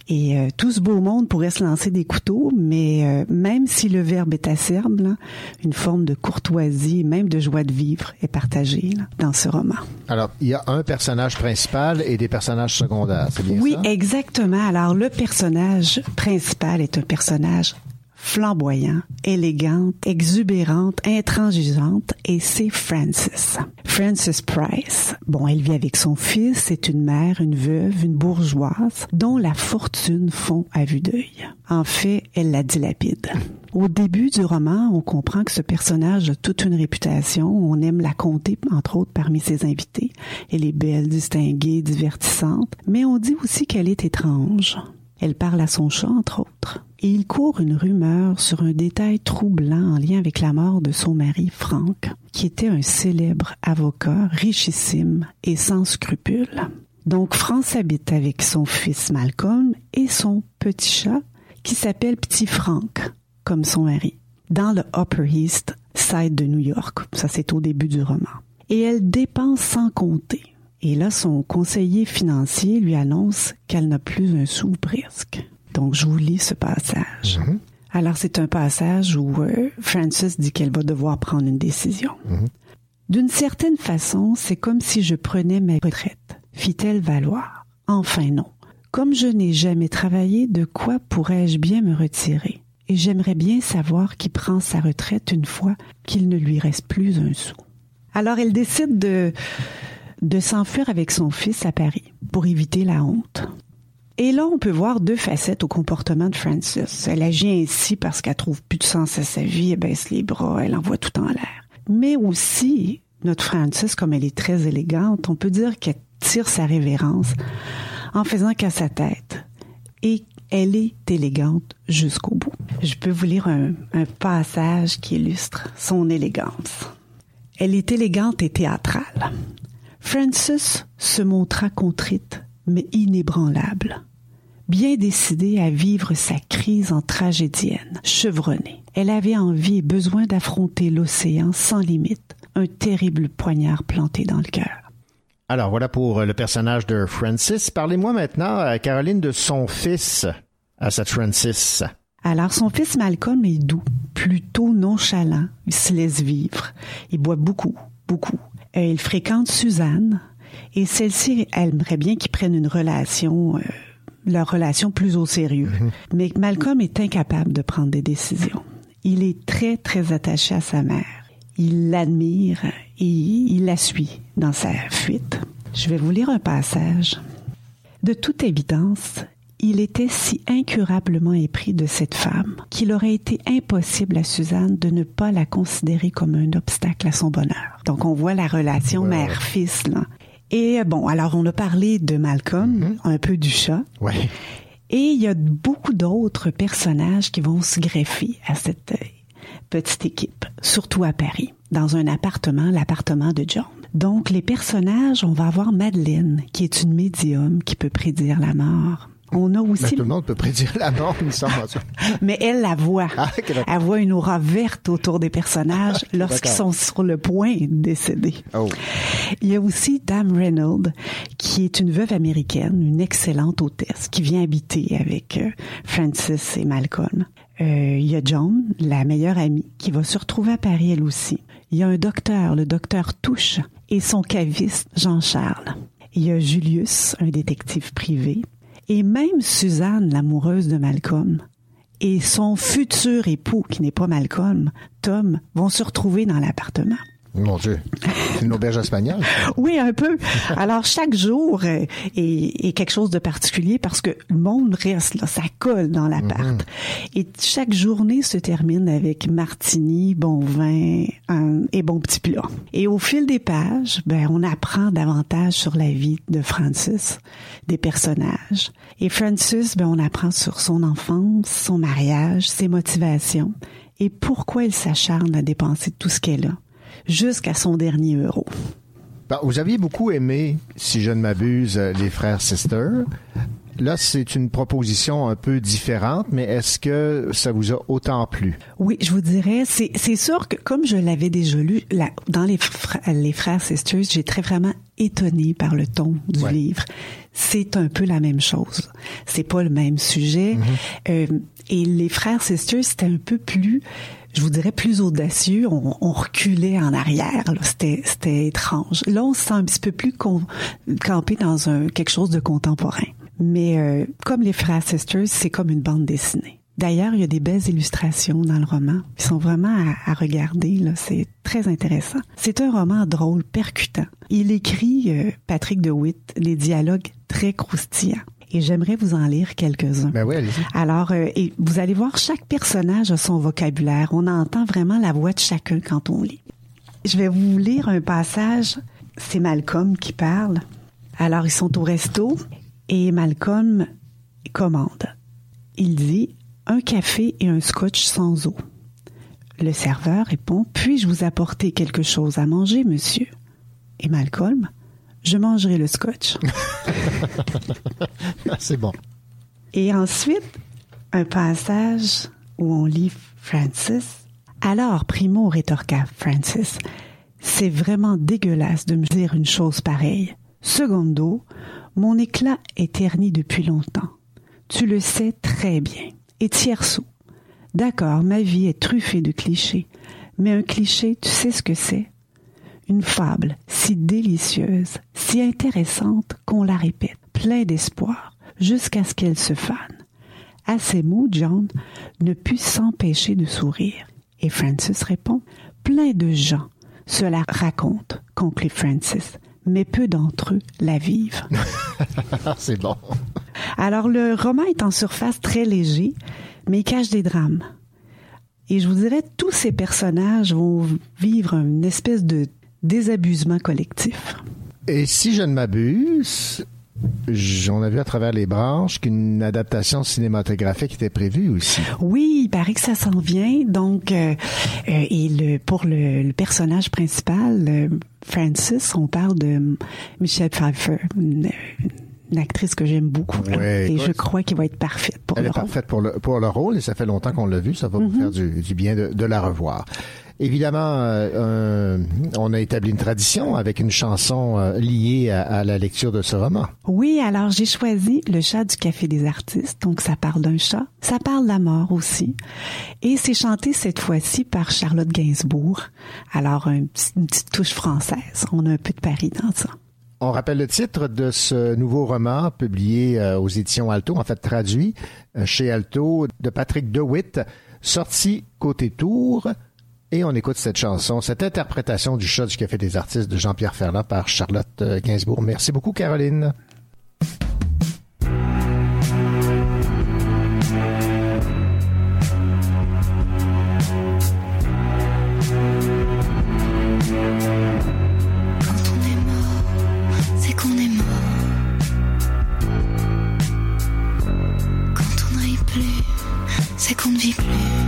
et euh, tout ce beau monde pourrait se lancer des couteaux, mais euh, même si le verbe est acerbe, là, une forme de courtoisie, même de joie de vivre est partagée là, dans ce roman. Alors, il y a un personnage principal et des personnages secondaires, c'est bien Oui, ça? exactement. Alors, le personnage principal est un personnage flamboyant, élégante, exubérante, intransigeante, et c'est Frances. Frances Price. Bon, elle vit avec son fils, c'est une mère, une veuve, une bourgeoise, dont la fortune fond à vue d'œil. En fait, elle la dilapide. Au début du roman, on comprend que ce personnage a toute une réputation. On aime la compter, entre autres, parmi ses invités. Elle est belle, distinguée, divertissante. Mais on dit aussi qu'elle est étrange. Elle parle à son chat, entre autres. Et il court une rumeur sur un détail troublant en lien avec la mort de son mari, Frank, qui était un célèbre avocat, richissime et sans scrupules. Donc, France habite avec son fils Malcolm et son petit chat, qui s'appelle Petit Frank, comme son mari. dans le Upper East Side de New York. Ça, c'est au début du roman. Et elle dépense sans compter. Et là, son conseiller financier lui annonce qu'elle n'a plus un sou presque. Donc, je vous lis ce passage. Alors, c'est un passage où euh, Frances dit qu'elle va devoir prendre une décision. D'une certaine façon, c'est comme si je prenais ma retraite, fit-elle valoir? Enfin non. Comme je n'ai jamais travaillé, de quoi pourrais-je bien me retirer? Et j'aimerais bien savoir qui prend sa retraite une fois qu'il ne lui reste plus un sou. Alors elle décide de, de s'enfuir avec son fils à Paris pour éviter la honte. Et là, on peut voir deux facettes au comportement de Frances. Elle agit ainsi parce qu'elle trouve plus de sens à sa vie, elle baisse les bras, elle envoie tout en l'air. Mais aussi, notre Frances, comme elle est très élégante, on peut dire qu'elle tire sa révérence en faisant qu'à sa tête. Et elle est élégante jusqu'au bout. Je peux vous lire un, un passage qui illustre son élégance. Elle est élégante et théâtrale. Frances se montra contrite, mais inébranlable. Bien décidée à vivre sa crise en tragédienne, chevronnée. Elle avait envie et besoin d'affronter l'océan sans limite, un terrible poignard planté dans le cœur. Alors voilà pour euh, le personnage de Francis. Parlez-moi maintenant, euh, Caroline, de son fils à cette Francis. Alors, son fils Malcolm est doux, plutôt nonchalant. Il se laisse vivre. Il boit beaucoup, beaucoup. Euh, il fréquente Suzanne et celle-ci aimerait bien qu'ils prennent une relation, euh, leur relation plus au sérieux. Mais Malcolm est incapable de prendre des décisions. Il est très, très attaché à sa mère. Il l'admire et il la suit dans sa fuite. Je vais vous lire un passage. De toute évidence, il était si incurablement épris de cette femme qu'il aurait été impossible à Suzanne de ne pas la considérer comme un obstacle à son bonheur. Donc on voit la relation Ouais, mère-fils là. Et bon, alors on a parlé de Malcolm, un peu du chat. Ouais. Et il y a beaucoup d'autres personnages qui vont se greffer à cette euh, petite équipe, surtout à Paris, dans un appartement, l'appartement de John. Donc, les personnages, on va avoir Madeleine, qui est une médium qui peut prédire la mort. On a aussi, tout le monde peut prédire la mort, cas. [LAUGHS] mais elle la voit. Ah. Elle voit une aura verte autour des personnages lorsqu'ils d'accord. sont sur le point de décéder. Oh. Il y a aussi Dame Reynolds, qui est une veuve américaine, une excellente hôtesse, qui vient habiter avec euh, Francis et Malcolm. Euh, il y a John, la meilleure amie, qui va se retrouver à Paris elle aussi. Il y a un docteur, le docteur Touche, et son caviste, Jean-Charles. Il y a Julius, un détective privé. Et même Suzanne, l'amoureuse de Malcolm, et son futur époux, qui n'est pas Malcolm, Tom, vont se retrouver dans l'appartement. Mon Dieu. C'est une auberge espagnole. Oui, un peu. Alors, chaque jour est, est quelque chose de particulier parce que le monde reste là, ça colle dans l'appart. Et chaque journée se termine avec martini, bon vin un- et bon petit plat. Et au fil des pages, ben, on apprend davantage sur la vie de Francis, des personnages. Et Francis, ben, on apprend sur son enfance, son mariage, ses motivations et pourquoi il s'acharne à dépenser tout ce qu'elle a jusqu'à son dernier euro. Ben, vous aviez beaucoup aimé, si je ne m'abuse, euh, les frères Sister. Là, c'est une proposition un peu différente, mais est-ce que ça vous a autant plu? Oui, je vous dirais, c'est sûr que comme je l'avais déjà lu dans les, fr- les frères sisters, j'ai très vraiment étonné par le ton du Ouais. livre. C'est un peu la même chose. C'est pas le même sujet. Euh, et les frères sisters, c'était un peu plus, je vous dirais, plus audacieux. On, on reculait en arrière. C'était étrange. Là, on se sent un petit peu plus campé dans un quelque chose de contemporain. Mais euh, comme les frères sisters, c'est comme une bande dessinée. D'ailleurs, il y a des belles illustrations dans le roman. Ils sont vraiment à, à regarder. C'est très intéressant. C'est un roman drôle, percutant. Il écrit euh, Patrick DeWitt des dialogues très croustillants. Et j'aimerais vous en lire quelques-uns. Ben oui. Alors, euh, et vous allez voir, chaque personnage a son vocabulaire. On entend vraiment la voix de chacun quand on lit. Je vais vous lire un passage. C'est Malcolm qui parle. Alors, ils sont au resto et Malcolm commande. Il dit un café et un scotch sans eau. Le serveur répond Puis-je vous apporter quelque chose à manger, monsieur? Et Malcolm Je mangerai le scotch. [LAUGHS] Ah, c'est bon. Et ensuite, un passage où on lit Francis Alors, Primo rétorqua Francis, c'est vraiment dégueulasse de me dire une chose pareille. Secondo, mon éclat est terni depuis longtemps. Tu le sais très bien. Et tierceau. D'accord, ma vie est truffée de clichés. Mais un cliché, tu sais ce que c'est? Une fable si délicieuse, si intéressante qu'on la répète, plein d'espoir, jusqu'à ce qu'elle se fane. À ces mots, John ne put s'empêcher de sourire. Et Francis répond, plein de gens se la racontent, conclut Francis, mais peu d'entre eux la vivent. [LAUGHS] C'est bon. Alors le roman est en surface très léger, mais il cache des drames. Et je vous dirais, tous ces personnages vont vivre une espèce de désabusement collectif. Et si je ne m'abuse, on a vu à travers les branches qu'une adaptation cinématographique était prévue aussi. Oui, il paraît que ça s'en vient. Donc, euh, euh, et le, pour le, le personnage principal, euh, Francis, on parle de Michelle Pfeiffer, une, une actrice que j'aime beaucoup. Ouais, et je crois qu'elle va être parfaite pour Elle le est rôle. parfaite pour le, pour le rôle et ça fait longtemps qu'on l'a vu. Ça va vous Mhm. faire du, du bien de, de la revoir. Évidemment, euh, on a établi une tradition avec une chanson euh, liée à, à la lecture de ce roman. Oui, alors j'ai choisi Le chat du café des artistes. Donc ça parle d'un chat, ça parle de la mort aussi. Et c'est chanté cette fois-ci par Charlotte Gainsbourg. Alors un une petite touche française. On a un peu de Paris dans ça. On rappelle le titre de ce nouveau roman publié euh, aux éditions Alto, en fait traduit chez Alto, de Patrick DeWitt, sorti côté Tour. Et on écoute cette chanson, cette interprétation du chat du Café des artistes de Jean-Pierre Ferland par Charlotte euh, Gainsbourg. Merci beaucoup, Caroline. C'est qu'on ne vit plus.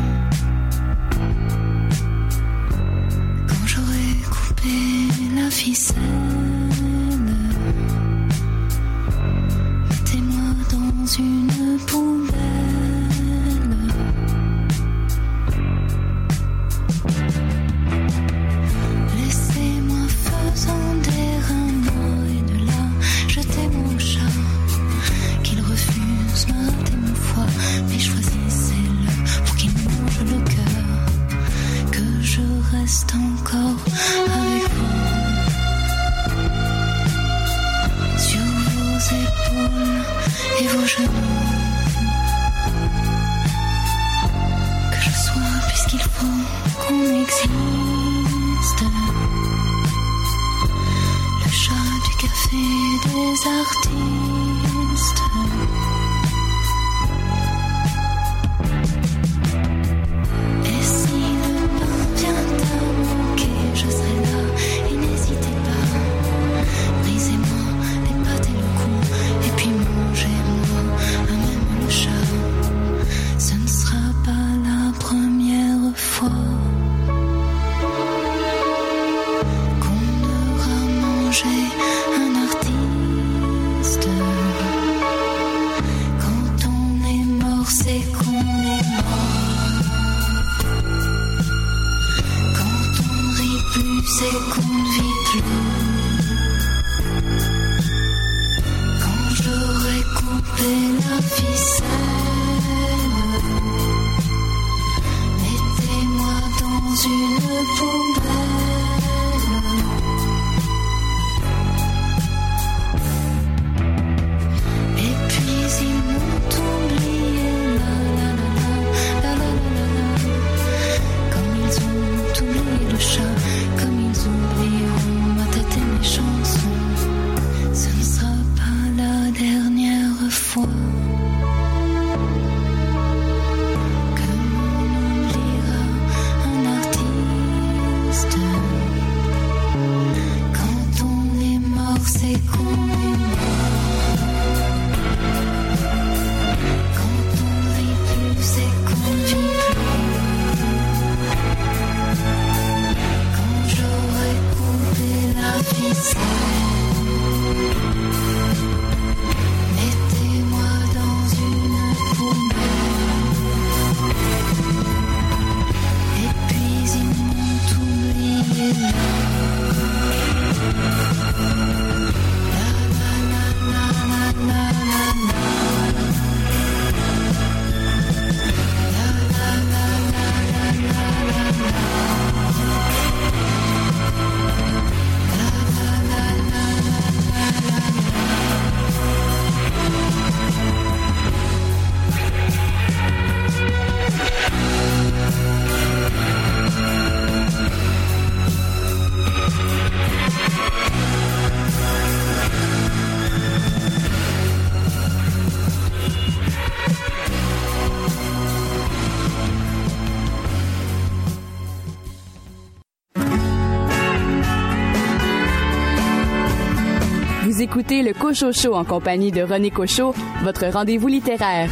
le Cochocho en compagnie de René Cochot, votre rendez-vous littéraire.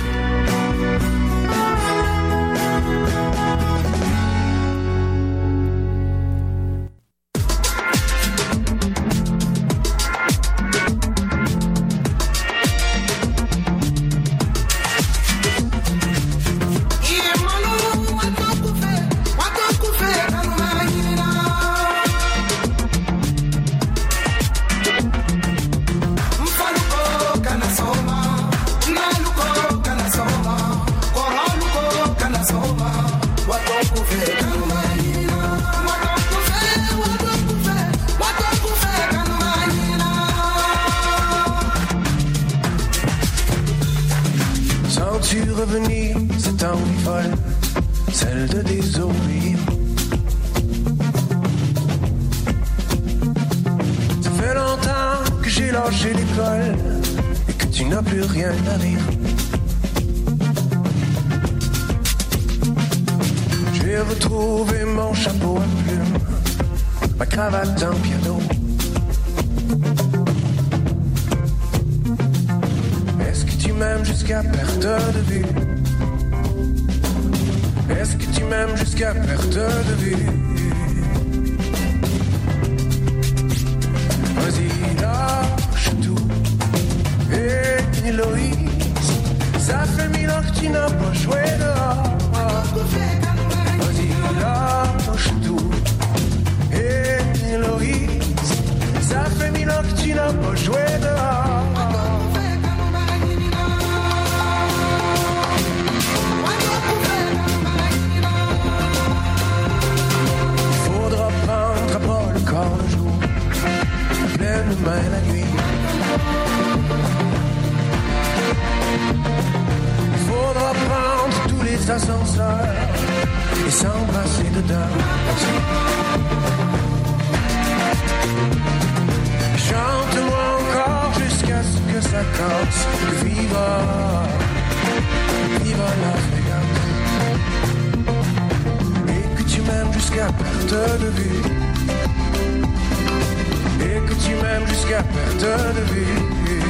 captain de vie.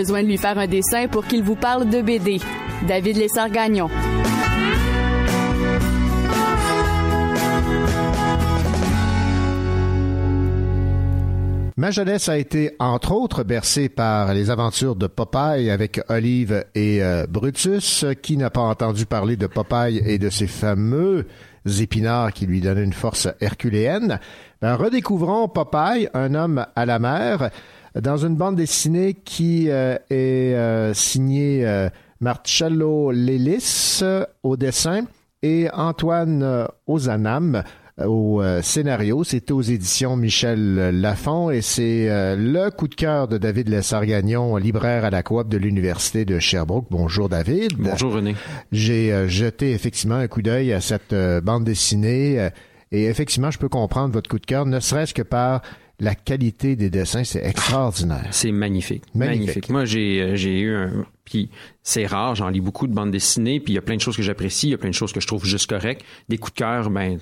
Besoin de lui faire un dessin pour qu'il vous parle de BD. David Lessard-Gagnon. Ma jeunesse a été, entre autres, bercée par les aventures de Popeye avec Olive et euh, Brutus. Qui n'a pas entendu parler de Popeye et de ses fameux épinards qui lui donnaient une force herculéenne? Ben, redécouvrons Popeye, un homme à la mer, dans une bande dessinée qui euh, est euh, signée euh, Marcello Lelis euh, au dessin et Antoine Ozanam au euh, scénario. C'est aux éditions Michel Lafont et c'est euh, le coup de cœur de David Lessard-Gagnon, libraire à la coop de l'Université de Sherbrooke. Bonjour David. Bonjour René. J'ai euh, jeté effectivement un coup d'œil à cette bande dessinée euh, et effectivement, je peux comprendre votre coup de cœur, ne serait-ce que par la qualité des dessins, c'est extraordinaire. C'est magnifique. Magnifique. magnifique. Moi, j'ai euh, j'ai eu un puis c'est rare, j'en lis beaucoup de bandes dessinées, puis il y a plein de choses que j'apprécie, il y a plein de choses que je trouve juste correctes. Des coups de cœur, ben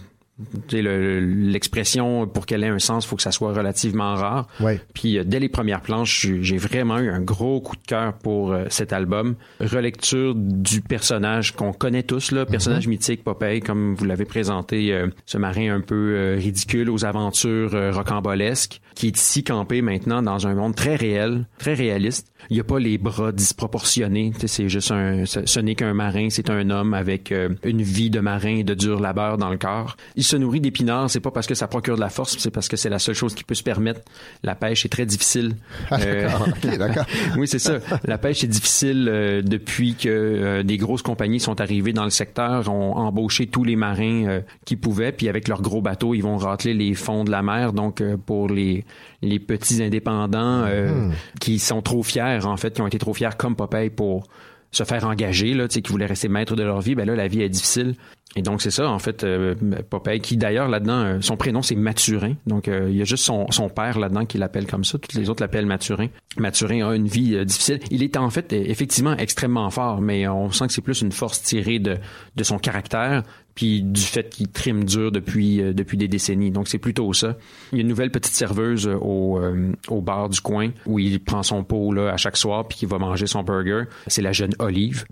le- l'expression pour qu'elle ait un sens, faut que ça soit relativement rare. Ouais. Puis euh, dès les premières planches, j'ai- vraiment eu un gros coup de cœur pour euh, cet album. Relecture du personnage qu'on connaît tous, là, personnage mythique Popeye, comme vous l'avez présenté, euh, ce marin un peu ridicule aux aventures rocambolesques, qui est ici campé maintenant dans un monde très réel, très réaliste. Il n'y a pas les bras disproportionnés. C'est juste un, ce, n'est qu'un marin, c'est un homme avec euh, une vie de marin et de dur labeur dans le corps. Il se nourrit d'épinards, c'est pas parce que ça procure de la force, c'est parce que c'est la seule chose qui peut se permettre. La pêche est très difficile. Euh, D'accord, [LAUGHS] ok, d'accord. [LAUGHS] oui, c'est ça. La pêche est difficile euh, depuis que euh, des grosses compagnies sont arrivées dans le secteur, ont embauché tous les marins euh, qui pouvaient, puis avec leurs gros bateaux, ils vont rateler les fonds de la mer. Donc, euh, pour les, les petits indépendants euh, qui sont trop fiers, en fait, qui ont été trop fiers comme Popeye pour se faire engager, là, qui voulaient rester maîtres de leur vie, ben là, la vie est difficile. Et donc, c'est ça, en fait, euh, Popeye, qui d'ailleurs, là-dedans, euh, son prénom, c'est Mathurin. Donc, euh, il y a juste son, son père là-dedans qui l'appelle comme ça. Toutes les autres l'appellent Mathurin. Mathurin a une vie difficile. Il est en fait, effectivement, extrêmement fort, mais on sent que c'est plus une force tirée de, de son caractère puis du fait qu'il trime dur depuis euh, depuis des décennies. Donc c'est plutôt ça. Il y a une nouvelle petite serveuse euh, au euh, au bar du coin où il prend son pot là à chaque soir puis qu'il va manger son burger. C'est la jeune Olive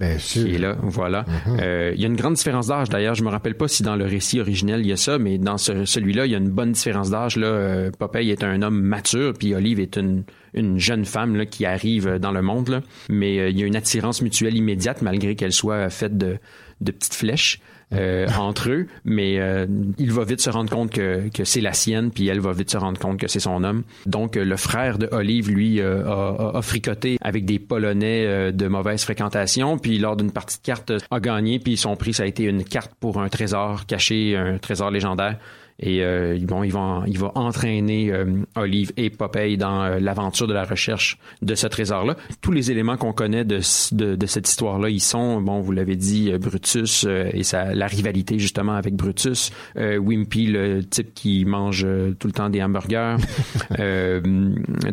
qui est là, voilà. Euh, il y a une grande différence d'âge d'ailleurs, je me rappelle pas si dans le récit originel il y a ça, mais dans ce- celui-là, il y a une bonne différence d'âge là. Euh, Popeye est un homme mature puis Olive est une une jeune femme là, qui arrive dans le monde là. mais euh, il y a une attirance mutuelle immédiate malgré qu'elle soit faite de de petites flèches euh, entre eux, mais euh, il va vite se rendre compte que, que c'est la sienne, puis elle va vite se rendre compte que c'est son homme. Donc euh, le frère de Olive, lui, a, fricoté avec des Polonais de mauvaise fréquentation, puis lors d'une partie de cartes a gagné, puis son prix ça a été une carte pour un trésor caché, un trésor légendaire. Et euh, bon, il va, il va entraîner euh, Olive et Popeye dans euh, l'aventure de la recherche de ce trésor-là. Tous les éléments qu'on connaît de, de, de cette histoire-là, ils sont, bon, vous l'avez dit, euh, Brutus euh, et sa, la rivalité justement avec Brutus, euh, Wimpy, le type qui mange tout le temps des hamburgers, [LAUGHS] euh,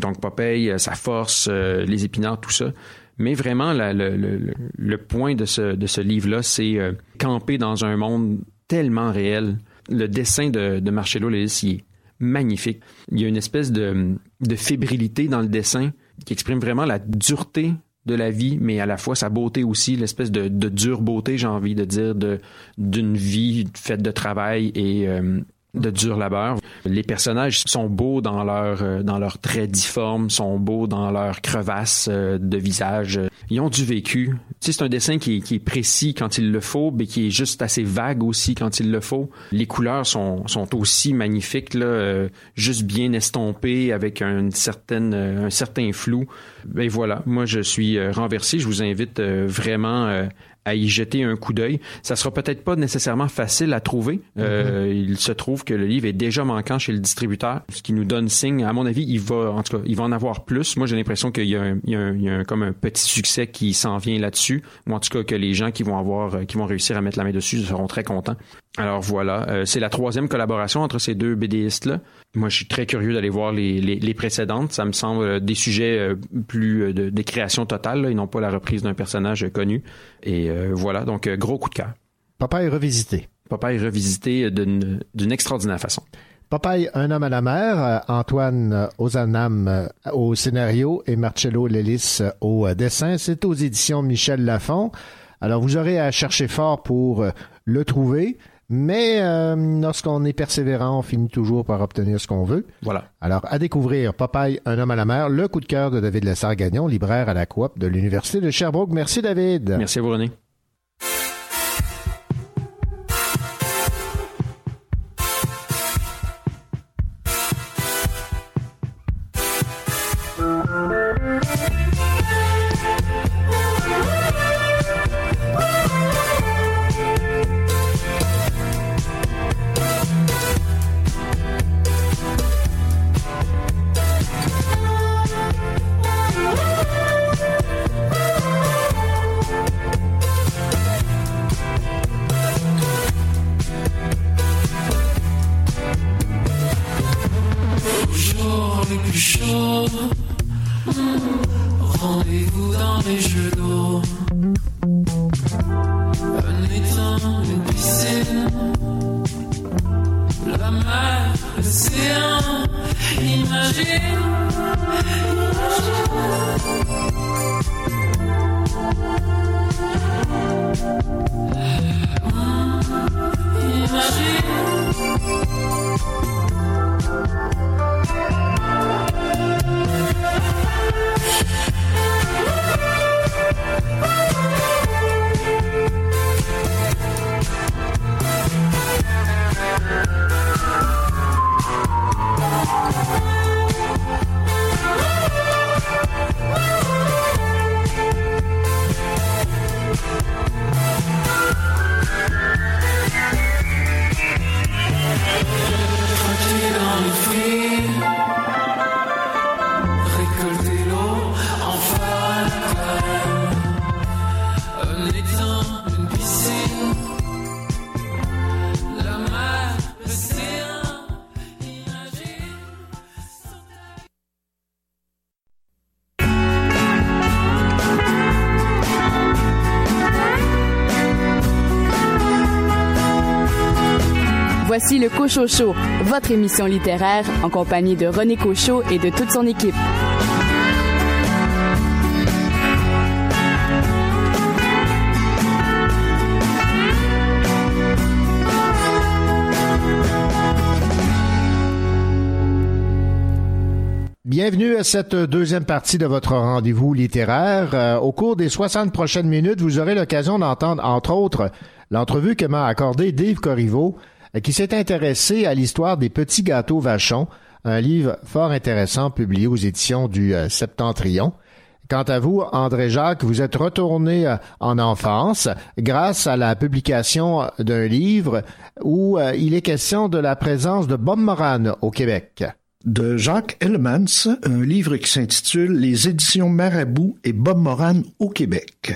donc Popeye, sa force, euh, les épinards, tout ça. Mais vraiment, la- le, le, le- le point de ce, de ce livre-là, c'est euh, camper dans un monde tellement réel. Le dessin de, de Marcello Lelis, il est magnifique. Il y a une espèce de, de fébrilité dans le dessin qui exprime vraiment la dureté de la vie, mais à la fois sa beauté aussi, l'espèce de, de dure beauté, j'ai envie de dire, de d'une vie faite de travail et euh, de dur labeur. Les personnages sont beaux dans leur euh, dans leurs traits difformes, sont beaux dans leurs crevasses euh, de visage. Ils ont du vécu. Tu sais, c'est un dessin qui est, qui est précis quand il le faut, mais qui est juste assez vague aussi quand il le faut. Les couleurs sont, sont aussi magnifiques, là, euh, juste bien estompées avec une certaine, un certain flou. Ben voilà, moi je suis renversé. Je vous invite vraiment à y jeter un coup d'œil. Ça sera peut-être pas nécessairement facile à trouver. Euh, Il se trouve que le livre est déjà manquant chez le distributeur, ce qui nous donne signe. À mon avis, il va, en tout cas, il va en avoir plus. Moi, j'ai l'impression qu'il y a, un, il y a, un- il y a un- comme un petit succès qui s'en vient là-dessus, ou en tout cas que les gens qui vont avoir, euh, qui vont réussir à mettre la main dessus seront très contents. Alors voilà, euh, c'est la troisième collaboration entre ces deux BDistes-là. Moi, je suis très curieux d'aller voir les, les, les précédentes. Ça me semble euh, des sujets euh, plus euh, de, des créations totales, là, et non pas la reprise d'un personnage connu. Et euh, voilà, donc gros coup de cœur. Papa est revisité. Papa est revisité d'une d'une extraordinaire façon. Popeye, un homme à la mer, Antoine Ozanam au scénario et Marcello Lelis au dessin. C'est aux éditions Michel Lafon. Alors, vous aurez à chercher fort pour le trouver, mais euh, lorsqu'on est persévérant, on finit toujours par obtenir ce qu'on veut. Voilà. Alors, à découvrir Popeye, un homme à la mer, le coup de cœur de David Lessard-Gagnon, libraire à la coop de l'Université de Sherbrooke. Merci, David. Merci à vous, René. Cochocho, votre émission littéraire en compagnie de René Cochot et de toute son équipe. Bienvenue à cette deuxième partie de votre rendez-vous littéraire. Euh, au cours des 60 prochaines minutes, vous aurez l'occasion d'entendre, entre autres, l'entrevue que m'a accordée Dave Corriveau, qui s'est intéressé à l'histoire des petits gâteaux vachons, un livre fort intéressant publié aux éditions du euh, Septentrion. Quant à vous, André Jacques, vous êtes retourné euh, en enfance grâce à la publication d'un livre où euh, il est question de la présence de Bob Moran au Québec. de Jacques Ellemans, un livre qui s'intitule Les éditions Marabout et Bob Moran au Québec.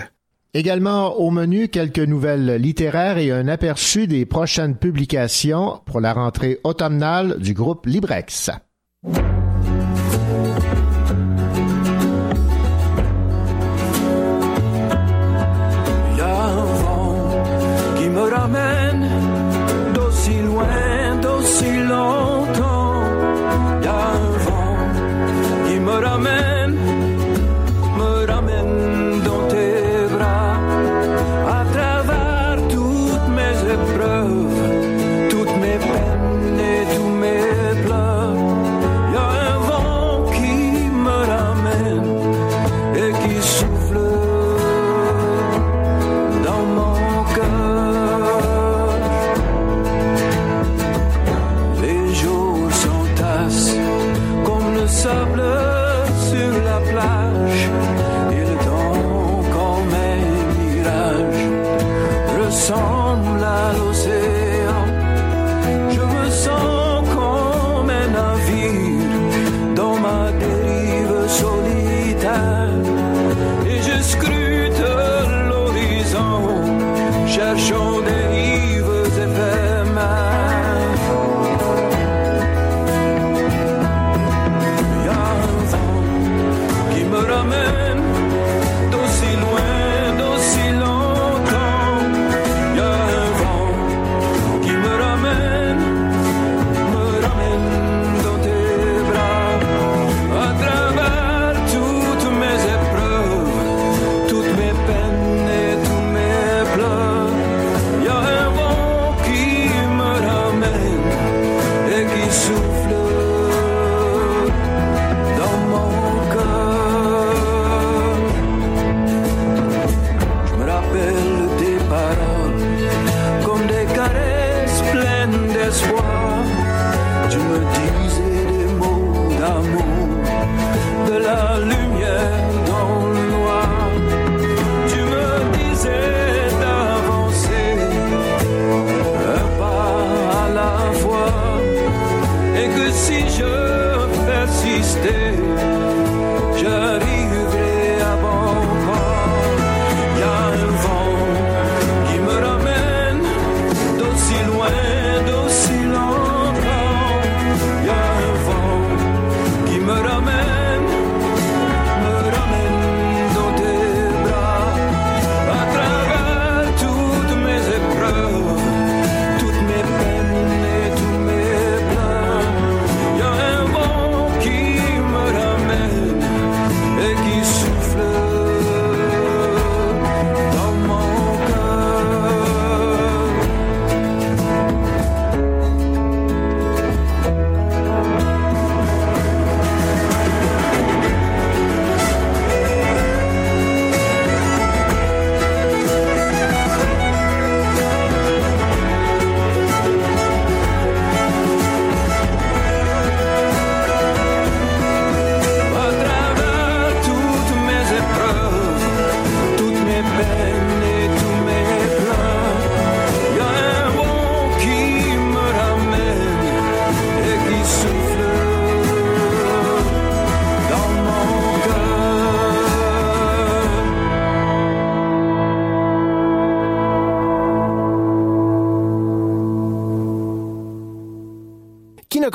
Également au menu, quelques nouvelles littéraires et un aperçu des prochaines publications pour la rentrée automnale du groupe Librex. D'aussi longtemps. Qui me ramène,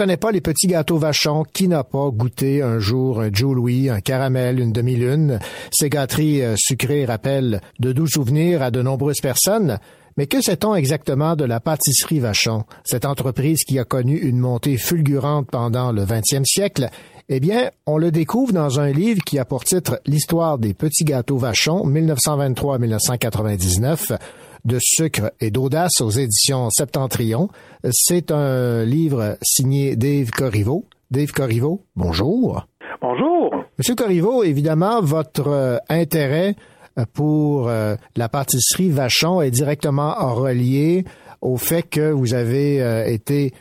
connaît pas les petits gâteaux vachons? Qui n'a pas goûté un jour un Joe Louis, un caramel, une demi-lune? Ces gâteries euh, sucrées rappellent de doux souvenirs à de nombreuses personnes. Mais que sait-on exactement de la pâtisserie Vachon, cette entreprise qui a connu une montée fulgurante pendant le 20e siècle? Eh bien, on le découvre dans un livre qui a pour titre L'histoire des petits gâteaux Vachon, 1923-1999, de sucre et d'audace aux éditions Septentrion. C'est un livre signé Dave Corriveau. Dave Corriveau, bonjour. Bonjour. Monsieur Corriveau, évidemment, votre euh, intérêt euh, pour euh, la pâtisserie Vachon est directement relié au fait que vous avez euh, été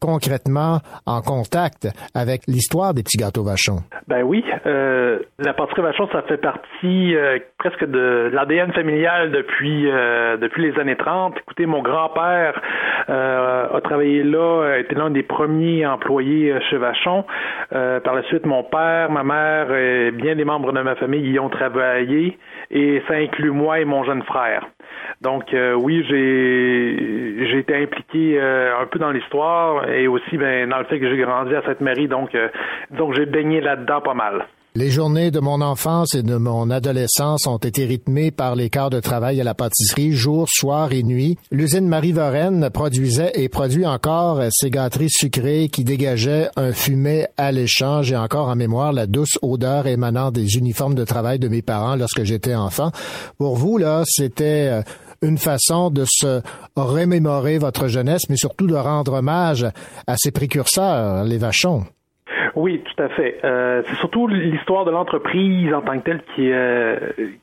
concrètement en contact avec l'histoire des petits gâteaux Vachon? Ben oui, euh, la pâtisserie Vachon, ça fait partie euh, presque de l'ADN familial depuis euh, depuis les années 30. Écoutez, mon grand-père euh, a travaillé là, été l'un des premiers employés euh, chez Vachon. Euh, par la suite, mon père, ma mère et bien des membres de ma famille y ont travaillé et ça inclut moi et mon jeune frère. Donc euh, oui, j'ai j'ai été impliqué euh, un peu dans l'histoire et aussi ben, dans le fait que j'ai grandi à Sainte-Marie, donc euh, donc j'ai baigné là-dedans pas mal. Les journées de mon enfance et de mon adolescence ont été rythmées par les quarts de travail à la pâtisserie, jour, soir et nuit. L'usine Marie-Varenne produisait et produit encore ces gâteries sucrées qui dégageaient un fumet alléchant. J'ai encore en mémoire la douce odeur émanant des uniformes de travail de mes parents lorsque j'étais enfant. Pour vous, là, c'était euh, une façon de se remémorer votre jeunesse, mais surtout de rendre hommage à ces précurseurs, les vachons. Oui, tout à fait. Euh, c'est surtout l'histoire de l'entreprise en tant que telle qui euh,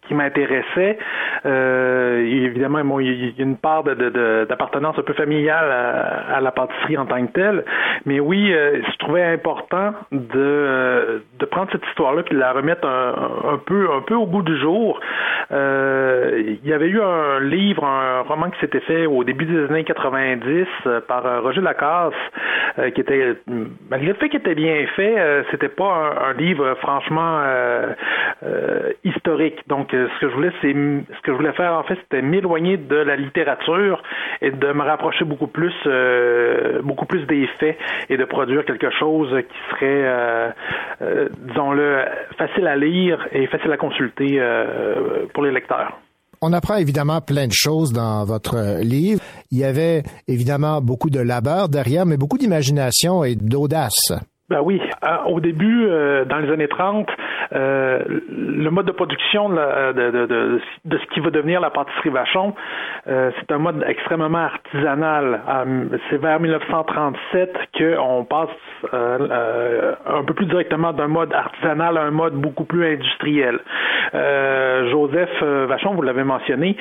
qui m'intéressait. Euh, évidemment, il y a une part de, de- d'appartenance un peu familiale à, à la pâtisserie en tant que telle. Mais oui, euh, je trouvais important de euh, de prendre cette histoire-là puis de la remettre un, un peu un peu au goût du jour. Euh, il y avait eu un livre, un roman qui s'était fait au début des années 90 euh, par Roger Lacasse, qui était malgré le fait qu'il était bien fait, euh, c'était pas un, livre franchement euh, euh, historique. Donc, ce que je voulais, c'est ce que je voulais faire en fait, c'était m'éloigner de la littérature et de me rapprocher beaucoup plus, beaucoup plus des faits et de produire quelque chose qui serait, disons-le, facile à lire et facile à consulter pour les lecteurs. On apprend évidemment plein de choses dans votre livre. Il y avait évidemment beaucoup de labeur derrière, mais beaucoup d'imagination et d'audace. Ben oui. Euh, au début, euh, dans les années 30, euh, le mode de production de, ce qui va devenir la pâtisserie Vachon, c'est un mode extrêmement artisanal. C'est vers 1937 qu'on passe un peu plus directement d'un mode artisanal à un mode beaucoup plus industriel. Joseph Vachon, vous l'avez mentionné,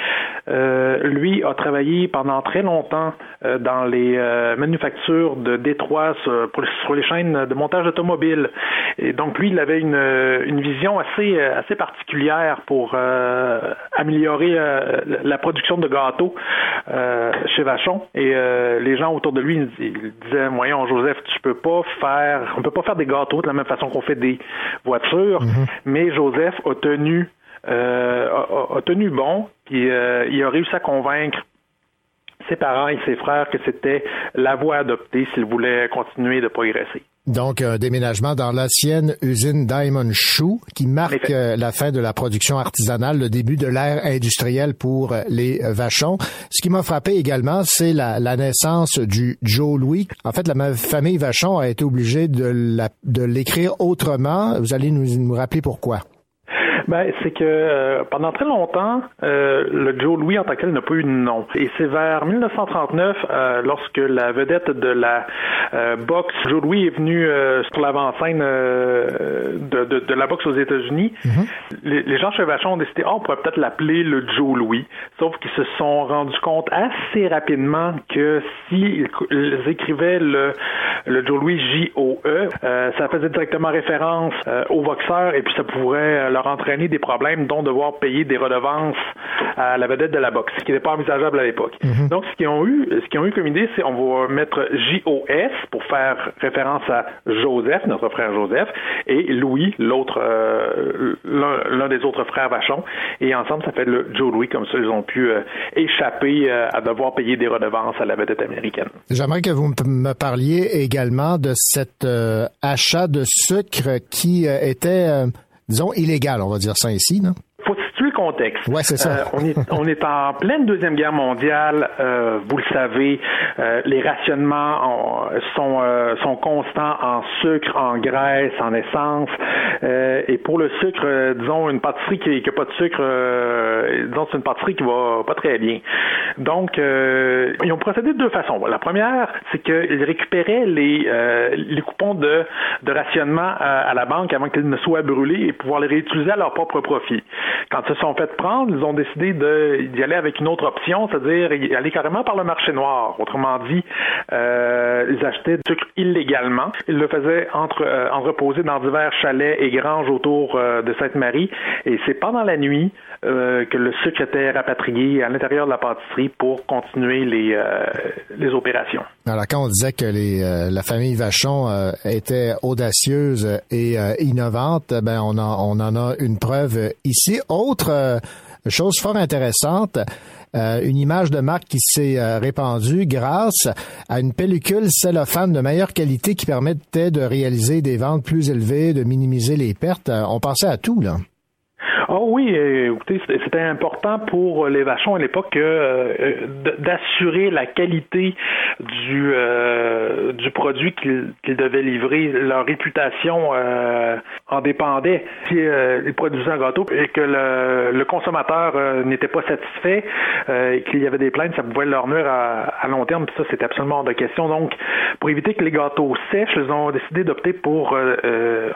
lui a travaillé pendant très longtemps dans les manufactures de Détroit sur, sur les chaînes de montage automobile. Et donc lui, il avait une, euh, une vision assez euh, assez particulière pour euh, améliorer euh, la production de gâteaux euh, chez Vachon. Et les gens autour de lui ils disaient, voyons Joseph, tu peux pas faire, on peut pas faire des gâteaux de la même façon qu'on fait des voitures. Mais Joseph a tenu a, tenu bon, puis il a réussi à convaincre ses parents et ses frères que c'était la voie adoptée s'ils voulaient continuer de progresser. Donc, un déménagement dans l'ancienne usine Diamond Shoe qui marque euh, la fin de la production artisanale, le début de l'ère industrielle pour euh, les euh, vachons. Ce qui m'a frappé également, c'est la, la naissance du Joe Louis. En fait, la famille Vachon a été obligée de l'écrire autrement. Vous allez nous, nous rappeler pourquoi. Ben, c'est que euh, pendant très longtemps, euh, le Joe Louis en tant que tel n'a pas eu de nom. Et c'est vers 1939, euh, lorsque la vedette de la euh, boxe, Joe Louis, est venu euh, sur l'avant-scène euh, de, de, de la boxe aux États-Unis. Les, les gens chez Vachon ont décidé, oh, on pourrait peut-être l'appeler le Joe Louis. Sauf qu'ils se sont rendus compte assez rapidement que s'ils ils écrivaient le, le Joe Louis J-O-E, euh, ça faisait directement référence euh, aux boxeurs et puis ça pourrait leur entraîner des problèmes, dont devoir payer des redevances à la vedette de la boxe, ce qui n'était pas envisageable à l'époque. Donc, ce qu'ils ont eu, ce qu'ils ont eu comme idée, c'est on va mettre J-O-S pour faire référence à Joseph, notre frère Joseph, et Louis, l'autre, euh, l'un des autres frères Vachon. Et ensemble, ça fait le Joe Louis. Comme ça, ils ont pu euh, échapper euh, à devoir payer des redevances à la vedette américaine. J'aimerais que vous me parliez également de cet achat de sucre qui était, disons, illégal, on va dire ça ici, non? Contexte. Ouais, c'est ça. Euh, on, est, on est en pleine Deuxième Guerre mondiale. euh, vous le savez, euh, les rationnements ont- sont, sont constants en sucre, en graisse, en essence. Et pour le sucre, disons, une pâtisserie qui n'a pas de sucre, disons, c'est une pâtisserie qui va pas très bien. Donc, ils ont procédé de deux façons. La première, c'est qu'ils récupéraient les, les coupons de, de rationnement à, à la banque avant qu'ils ne soient brûlés et pouvoir les réutiliser à leur propre profit. Quand ils se sont fait prendre, ils ont décidé d'y aller avec une autre option, c'est-à-dire aller carrément par le marché noir. Autrement dit, euh, ils achetaient du sucre illégalement. Ils le faisaient entre, euh, entreposer dans divers chalets et granges autour euh, de Sainte-Marie. Et c'est pendant la nuit euh, que le sucre était rapatrié à l'intérieur de la pâtisserie pour continuer les, euh, les opérations. Alors, quand on disait que les, euh, la famille Vachon euh, était audacieuse et euh, innovante, ben on en, on en a une preuve ici. Autre chose fort intéressante, euh, une image de marque qui s'est euh, répandue grâce à une pellicule cellophane de meilleure qualité qui permettait de réaliser des ventes plus élevées, de minimiser les pertes. On pensait à tout, là. Oh oui, euh, écoutez, c'était important pour les vachons à l'époque euh, euh, d'assurer la qualité du euh, du produit qu'ils devaient livrer. Leur réputation en dépendait. Si euh, produisaient un gâteau et que le, consommateur euh, n'était pas satisfait, euh, et qu'il y avait des plaintes, ça pouvait leur nuire à, long terme. Puis ça, c'était absolument hors de question. Donc, pour éviter que les gâteaux sèchent, ils ont décidé d'opter pour euh,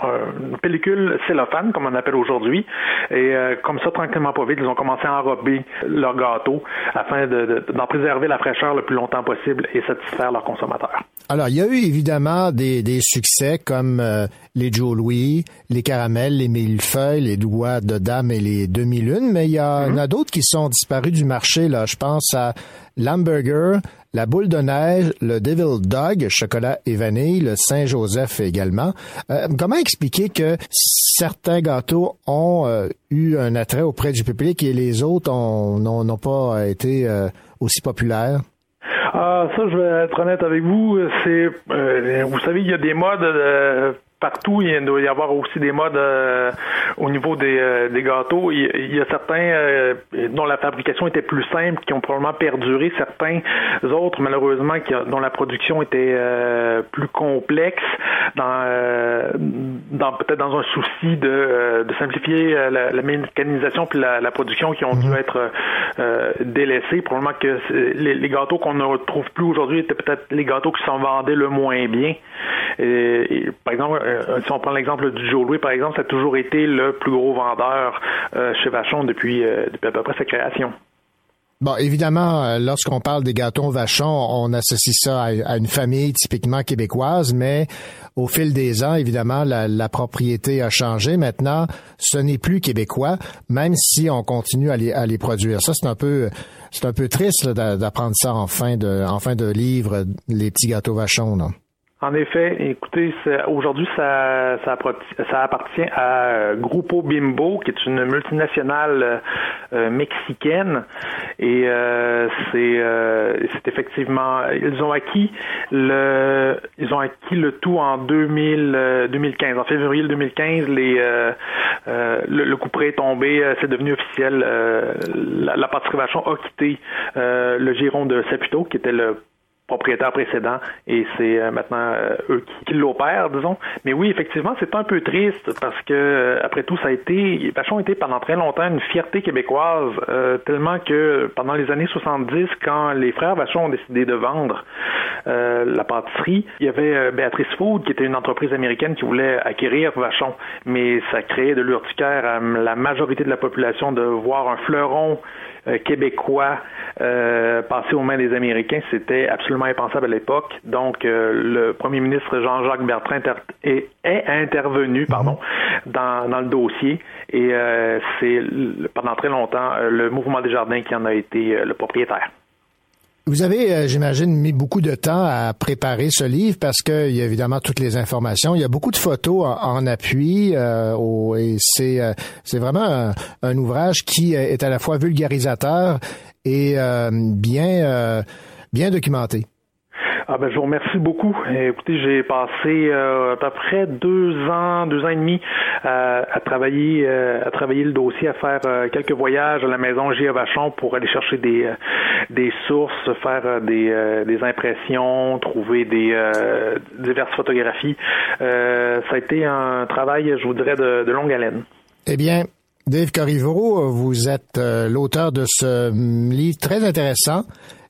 une pellicule cellophane, comme on appelle aujourd'hui. Et comme ça, tranquillement pas vite, ils ont commencé à enrober leur gâteau afin de- de- d'en préserver la fraîcheur le plus longtemps possible et satisfaire leurs consommateurs. Alors, il y a eu évidemment des, des succès comme les Joe Louis, les caramels, les millefeuilles, les doigts de dame et les demi-lunes, mais il y en a d'autres qui sont disparus du marché. Là, je pense à l'hamburger, la boule de neige, le Devil Dog, chocolat et vanille, le Saint-Joseph également. Euh, comment expliquer que certains gâteaux ont euh, eu un attrait auprès du public et les autres ont- n'ont n'ont pas été euh, aussi populaires? Ah, ça, je vais être honnête avec vous. C'est, euh, vous savez, il y a des modes euh, partout. Il doit y avoir aussi des modes euh, au niveau des, euh, des gâteaux. Il, il y a certains euh, dont la fabrication était plus simple, qui ont probablement perduré. Certains autres, malheureusement, qui, dont la production était euh, plus complexe, dans, euh, dans peut-être dans un souci de, euh, de simplifier la, la mécanisation puis la, la production, qui ont dû être euh, délaissés. Probablement que les, les gâteaux qu'on ne retrouve plus aujourd'hui étaient peut-être les gâteaux qui s'en vendaient le moins bien. Et, et, par exemple, euh, si on prend l'exemple du Joe Louis, par exemple, ça a toujours été le plus gros vendeur euh, chez Vachon depuis, euh, depuis à peu près sa création. Bon, évidemment, euh, lorsqu'on parle des gâteaux vachons, on associe ça à, une famille typiquement québécoise, mais au fil des ans, évidemment, la, la propriété a changé. Maintenant, ce n'est plus québécois, même si on continue à les, à les produire. Ça, c'est un peu, c'est un peu triste d'apprendre ça en fin de, en fin de livre, les petits gâteaux vachons. Là. En effet, écoutez, aujourd'hui, ça, ça, appartient à euh, Grupo Bimbo, qui est une multinationale euh, euh, mexicaine. Et euh, c'est euh, effectivement, ils ont acquis le, ils ont acquis le tout en 2000, euh, 2015. En février 2015, les, euh, euh, le, le coup près est tombé, euh, c'est devenu officiel. euh, la, la Vachon a quitté euh, le giron de Saputo, qui était le propriétaire précédent et c'est euh, maintenant euh, eux qui, l'opèrent, disons. Mais oui, effectivement, c'est un peu triste parce que euh, après tout, ça a été Vachon a été pendant très longtemps une fierté québécoise, tellement que pendant les années 70, quand les frères Vachon ont décidé de vendre la pâtisserie, il y avait Béatrice Food qui était une entreprise américaine qui voulait acquérir Vachon, mais ça créait de l'urticaire à la majorité de la population de voir un fleuron québécois euh, passé aux mains des Américains, c'était absolument impensable à l'époque. Donc, euh, le premier ministre Jean-Jacques Bertrand est, intervenu pardon, dans, dans le dossier et euh, c'est pendant très longtemps euh, le mouvement des jardins qui en a été euh, le propriétaire. Vous avez, euh, j'imagine, mis beaucoup de temps à préparer ce livre parce qu'il y a évidemment toutes les informations. Il y a beaucoup de photos en, appui euh, au- et c'est euh, c'est vraiment un, ouvrage qui est à la fois vulgarisateur et euh, bien euh, bien documenté. Ah ben, je vous remercie beaucoup. Écoutez, j'ai passé euh, à peu près deux ans, deux ans et demi euh, à travailler, euh, à travailler le dossier, à faire euh, quelques voyages à la maison J.A. Vachon pour aller chercher des, euh, des sources, faire des, des impressions, trouver des diverses photographies. Ça a été un travail, je vous dirais, de, de longue haleine. Eh bien, Dave Corriveau, vous êtes l'auteur de ce hum, livre très intéressant.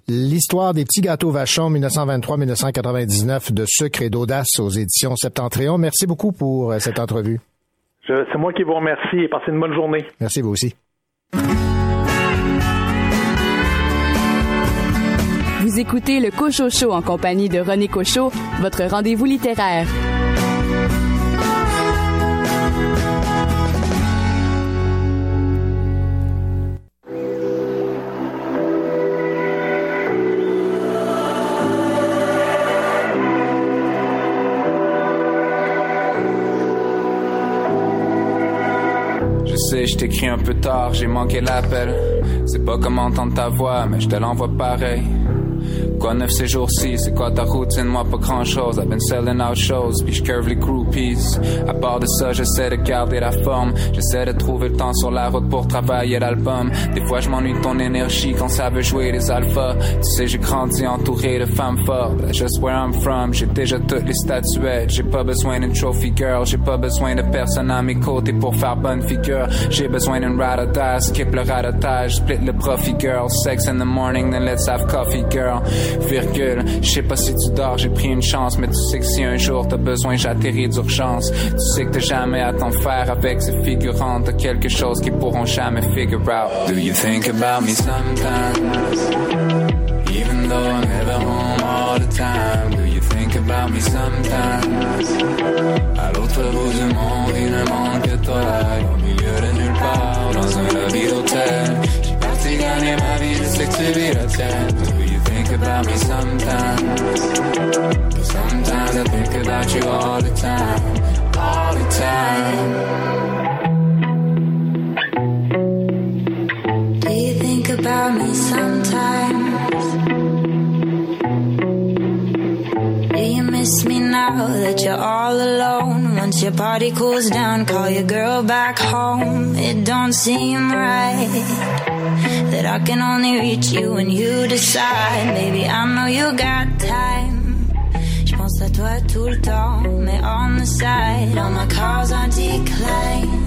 L'histoire des petits gâteaux Vachon 1923-1999 de sucre et d'audace aux éditions Septentrion. Merci beaucoup pour euh, cette entrevue. C'est moi qui vous remercie et passez une bonne journée. Merci vous aussi. Vous écoutez le Cocho Show en compagnie de René Cocho, votre rendez-vous littéraire. Sais, je t'écris un peu tard, j'ai manqué l'appel. C'est pas comment entendre ta voix, mais je te l'envoie pareil. Quoi neuf ces jours-ci, c'est quoi ta routine, moi pas grand chose. I've been selling out shows, puis je curve les groupies. À part de ça, j'essaie de garder la forme. J'essaie de trouver le temps sur la route pour travailler l'album. Des fois, je m'ennuie de ton énergie quand ça veut jouer les alphas. Tu sais, j'ai grandi entouré de femmes fortes. That's just where I'm from, j'ai déjà toutes les statuettes. J'ai pas besoin d'une trophy girl, j'ai pas besoin de personne à mes côtés pour faire bonne figure. J'ai besoin d'une ride or skip le radotage, split le profit girl. Sex in the morning, then let's have coffee girl. Virgule, je sais pas si tu dors, j'ai pris une chance, mais tu sais que si un jour t'as besoin, j'atterris d'urgence. Tu sais que t'as jamais à t'en faire avec ces figurantes, t'as quelque chose qu'ils pourront jamais figure out. Do you think about me sometimes? Even though I'm never home all the time, do you think about me sometimes? À l'autre bout du monde, il ne manque que toi, au milieu de nulle part, dans un lobby. J'ai parti gagner ma vie, je sais que tu vis la tienne. Think about me sometimes? Sometimes I think about you all the time, all the time. Do you think about me sometimes? Do you miss me now that you're all alone? Once your party cools down, call your girl back home. It don't seem right that I can only reach you when you decide. Baby, I know you got time. Je pense à toi tout le temps, mais on the side, all my calls are declined.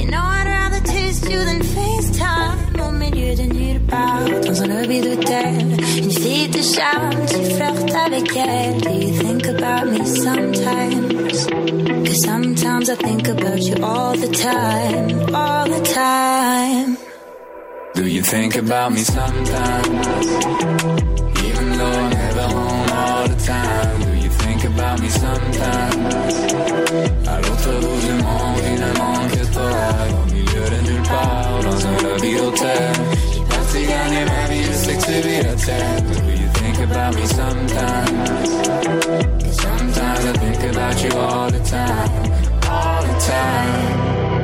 You know I'd rather taste you than FaceTime Au milieu de nulle part Dans un lobby d'hôtel Une fille te charme Tu flirtes avec elle Do you think about me sometimes Cause sometimes I think about you all the time All the time Do you think about me sometimes? Even though I'm never home all the time. Do you think about me sometimes? Bout du monde, manque que toi. Au milieu de nulle part, dans un lobby d'hôtel. J'ai parti gagner ma vie, je sais que tu vis la tienne. Do you think about me sometimes? Sometimes I think about you all the time. All the time.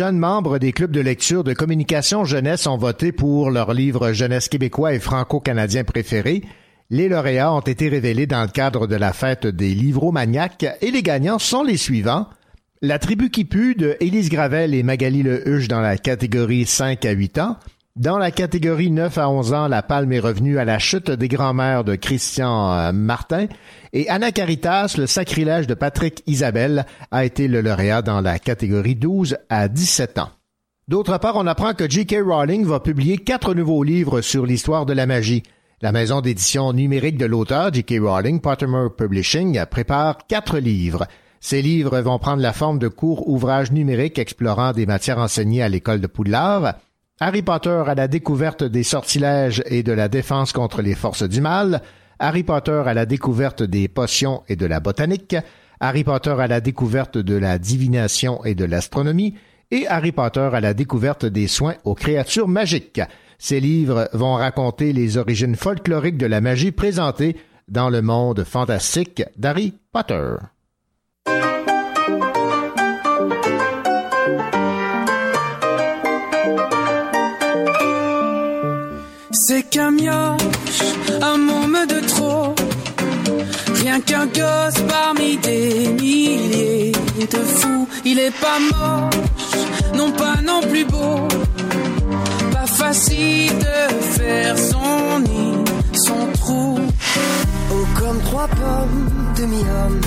Jeunes membres des clubs de lecture de communication jeunesse ont voté pour leur livre jeunesse québécois et franco-canadien préféré. Les lauréats ont été révélés dans le cadre de la fête des livromaniacs et les gagnants sont les suivants. La tribu qui pue de Élise Gravel et Magali Lehuche dans la catégorie 5 à 8 ans. Dans la catégorie 9 à 11 ans, la palme est revenue à la chute des grands-mères de Christian euh, Martin. Et Anna Caritas, le sacrilège de Patrick Isabelle, a été le lauréat dans la catégorie 12 à 17 ans. D'autre part, on apprend que J.K. Rowling va publier quatre nouveaux livres sur l'histoire de la magie. La maison d'édition numérique de l'auteur, J.K. Rowling, Pottermore Publishing, prépare quatre livres. Ces livres vont prendre la forme de courts ouvrages numériques explorant des matières enseignées à l'école de Poudlard, Harry Potter à la découverte des sortilèges et de la défense contre les forces du mal, Harry Potter à la découverte des potions et de la botanique, Harry Potter à la découverte de la divination et de l'astronomie, et Harry Potter à la découverte des soins aux créatures magiques. Ces livres vont raconter les origines folkloriques de la magie présentée dans le monde fantastique d'Harry Potter. C'est qu'un mioche, un môme de trop. Rien qu'un gosse parmi des milliers de fous. Il est pas moche, non pas non plus beau. Pas facile de faire son nid, son trou. Oh, comme trois pommes demi-homme.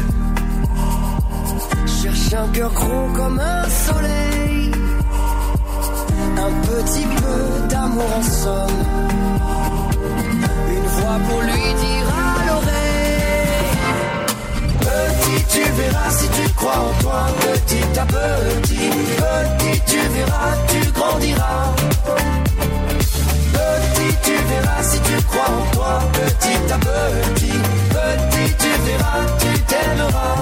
Cherche un cœur gros comme un soleil. Un petit peu d'amour en somme. Pour lui dire à l'oreille. Petit, tu verras si tu crois en toi. Petit à petit, petit, tu verras, tu grandiras. Petit, tu verras si tu crois en toi. Petit à petit, petit, tu verras, tu t'aimeras.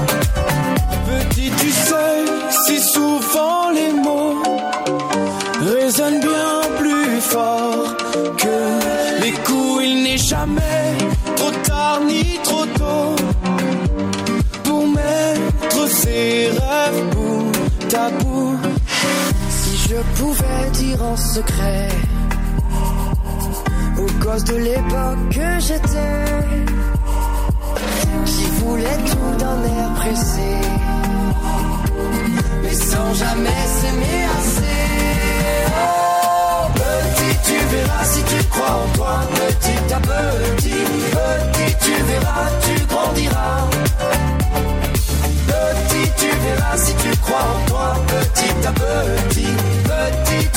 Petit, tu sais, si souvent les mots résonnent bien plus fort que jamais trop tard ni trop tôt pour mettre ses rêves bout à bout. Si je pouvais dire en secret aux gosses de l'époque que j'étais, qui voulait tout d'un air pressé, mais sans jamais s'aimer assez. Oh, petit, tu verras si tu crois en toi, petit à petit, petit, tu verras, tu grandiras. Petit, tu verras si tu crois en toi, petit à petit, petit,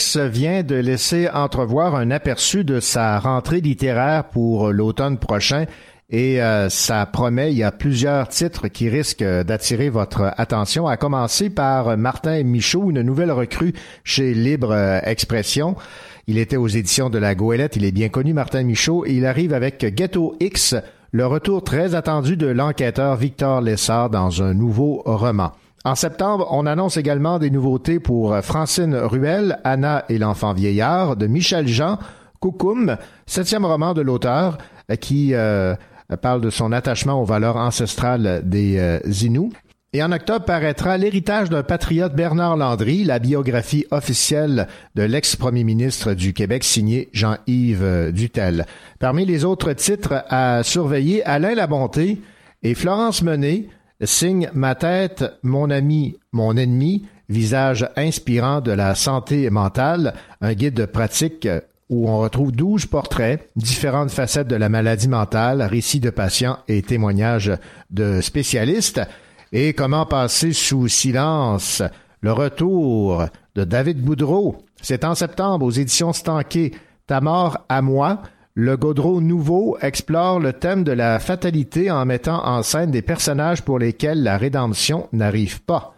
Librex vient de laisser entrevoir un aperçu de sa rentrée littéraire pour l'automne prochain et euh, ça promet, il y a plusieurs titres qui risquent d'attirer votre attention, à commencer par Martin Michaud, une nouvelle recrue chez Libre Expression. Il était aux éditions de la Goélette, il est bien connu, Martin Michaud, et il arrive avec Ghetto X, le retour très attendu de l'enquêteur Victor Lessard dans un nouveau roman. En septembre, on annonce également des nouveautés pour Francine Ruel, Anna et l'enfant vieillard de Michel Jean, Koukoum, septième roman de l'auteur qui euh, parle de son attachement aux valeurs ancestrales des euh, Inuits. Et en octobre paraîtra L'héritage d'un patriote Bernard Landry, la biographie officielle de l'ex-premier ministre du Québec signé Jean-Yves euh, Dutel. Parmi les autres titres à surveiller, Alain Labonté et Florence Menet, Signe ma tête, mon ami, mon ennemi, visage inspirant de la santé mentale, un guide de pratique où on retrouve 12 portraits, différentes facettes de la maladie mentale, récits de patients et témoignages de spécialistes. Et comment passer sous silence? Le retour de David Boudreau. C'est en septembre aux éditions Stanquet. Ta mort à moi. Le Gaudreau nouveau explore le thème de la fatalité en mettant en scène des personnages pour lesquels la rédemption n'arrive pas.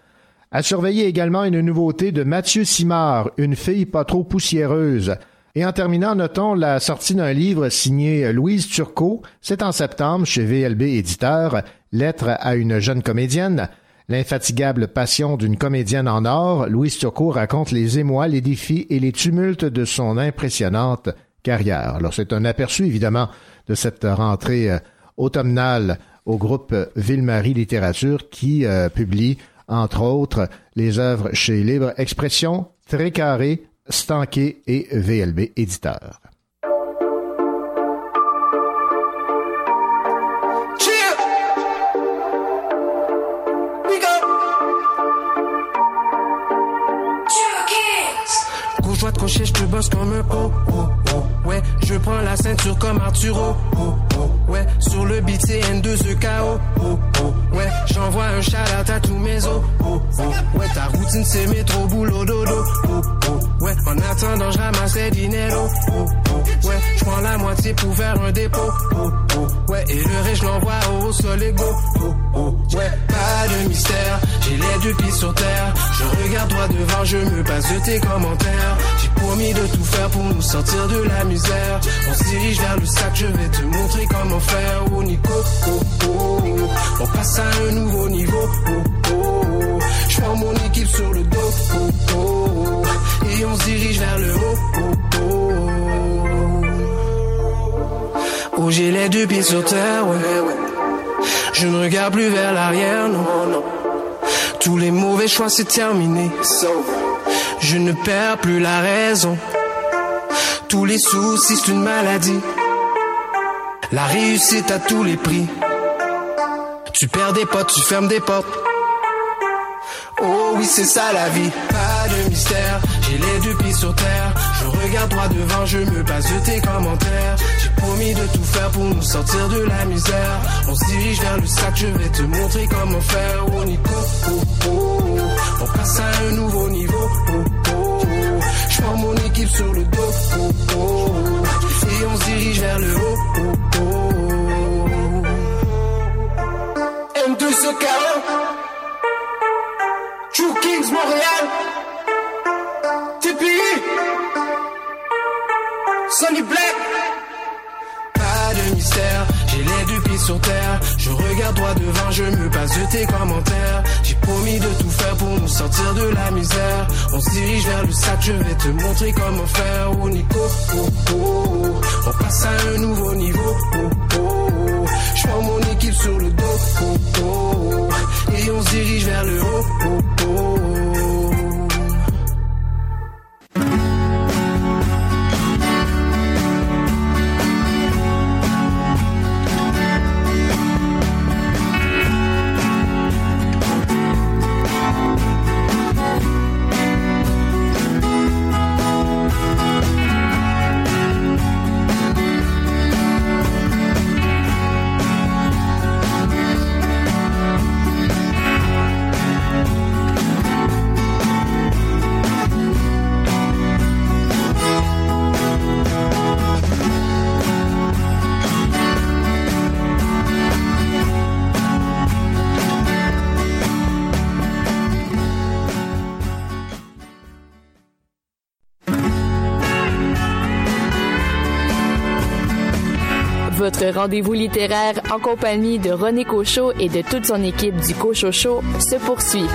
À surveiller également une nouveauté de Mathieu Simard, une fille pas trop poussiéreuse. Et en terminant, notons la sortie d'un livre signé Louise Turcot. C'est en septembre chez VLB Éditeur, Lettre à une jeune comédienne. L'infatigable passion d'une comédienne en or, Louise Turcot raconte les émois, les défis et les tumultes de son impressionnante carrière. Alors c'est un aperçu évidemment de cette rentrée euh, automnale au groupe Ville-Marie Littérature qui euh, publie entre autres les œuvres chez Libre Expression, Très Carré, Stanquet et VLB Éditeur. Je comme un. Ouais, je prends la ceinture comme Arturo. Oh, oh. Ouais, sur le beat, c'est N2EKO. Oh, oh. Ouais, j'envoie un shout à tous mes os. Oh, oh. Ouais, ta routine, c'est métro, boulot, dodo. Oh, oh. Ouais, en attendant, je ramasse les dinero. Oh, oh. Ouais, je prends la moitié pour faire un dépôt. Oh, oh. Ouais, et le reste, je l'envoie au sol ego. Oh, oh. Ouais, pas de mystère, j'ai les deux pieds sur terre. Je regarde droit devant, je me passe de tes commentaires. J'ai promis de tout faire pour nous sortir de la On se dirige vers le sac, je vais te montrer comment faire. Oh Nico, oh, oh, on passe à un nouveau niveau. Oh, oh. Je prends mon équipe sur le dos. Oh. Et on se dirige vers le haut. Oh, oh, j'ai les deux pieds sur terre, ouais, ouais. Je ne regarde plus vers l'arrière, non, non. Tous les mauvais choix, c'est terminé. Je ne perds plus la raison. Tous les soucis, c'est une maladie. La réussite à tous les prix. Tu perds des potes, tu fermes des portes. Oh oui, c'est ça la vie. Pas de mystère, j'ai les deux pieds sur terre. Je regarde droit devant, je me passe de tes commentaires. J'ai promis de tout faire pour nous sortir de la misère. On se dirige vers le sac, je vais te montrer comment faire. Oh Nico, oh, oh, on passe à un nouveau niveau. Oh, mon équipe sur le dos. Et on se dirige vers le haut. Oh, oh, oh. M2 ce True Kings Montréal. TPI. Sonny Black. Pas de mystère, les deux pieds sur terre. Je regarde droit devant, je me passe de tes commentaires. J'ai promis de tout faire pour nous sortir de la misère. On se dirige vers le sac, je vais te montrer comment faire. Oh Nico, oh, oh, on passe à un nouveau niveau. Oh, oh. Je prends mon équipe sur le dos. Oh. Et on se dirige vers le haut. Votre rendez-vous littéraire en compagnie de René Cochot et de toute son équipe du Cochot Show se poursuit.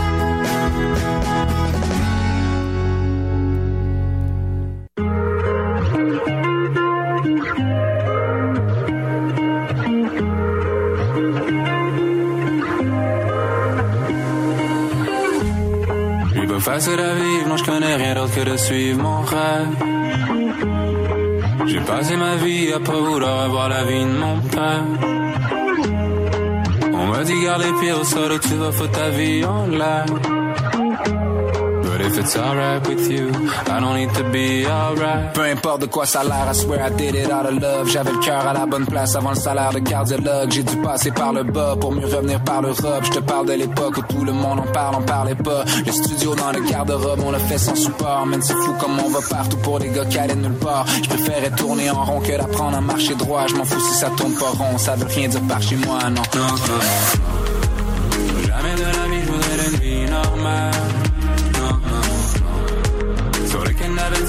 J'ai pas facile à vivre, non je connais rien d'autre que de suivre mon rêve. J'ai passé ma vie à pas vouloir avoir la vie de mon père. On m'a dit garde les pieds au sol ou tu vas foutre ta vie en l'air. If it's alright with you, I don't need to be alright. Peu importe de quoi ça a l'air, I swear I did it out of love. J'avais le cœur à la bonne place avant le salaire de cardiologue. J'ai dû passer par le bas pour mieux revenir par l'Europe. Je te parle de l'époque où tout le monde en parle, on parlait pas. Le studio dans le garde-robe, on l'a fait sans support. Même c'est fou comme on va partout pour des gars qui allaient nulle part. Je préférais tourner en rond que d'apprendre à marcher droit. Je m'en fous si ça tourne pas rond, ça veut rien dire par chez moi, non. non, non. Jamais de la vie je voudrais une vie normale.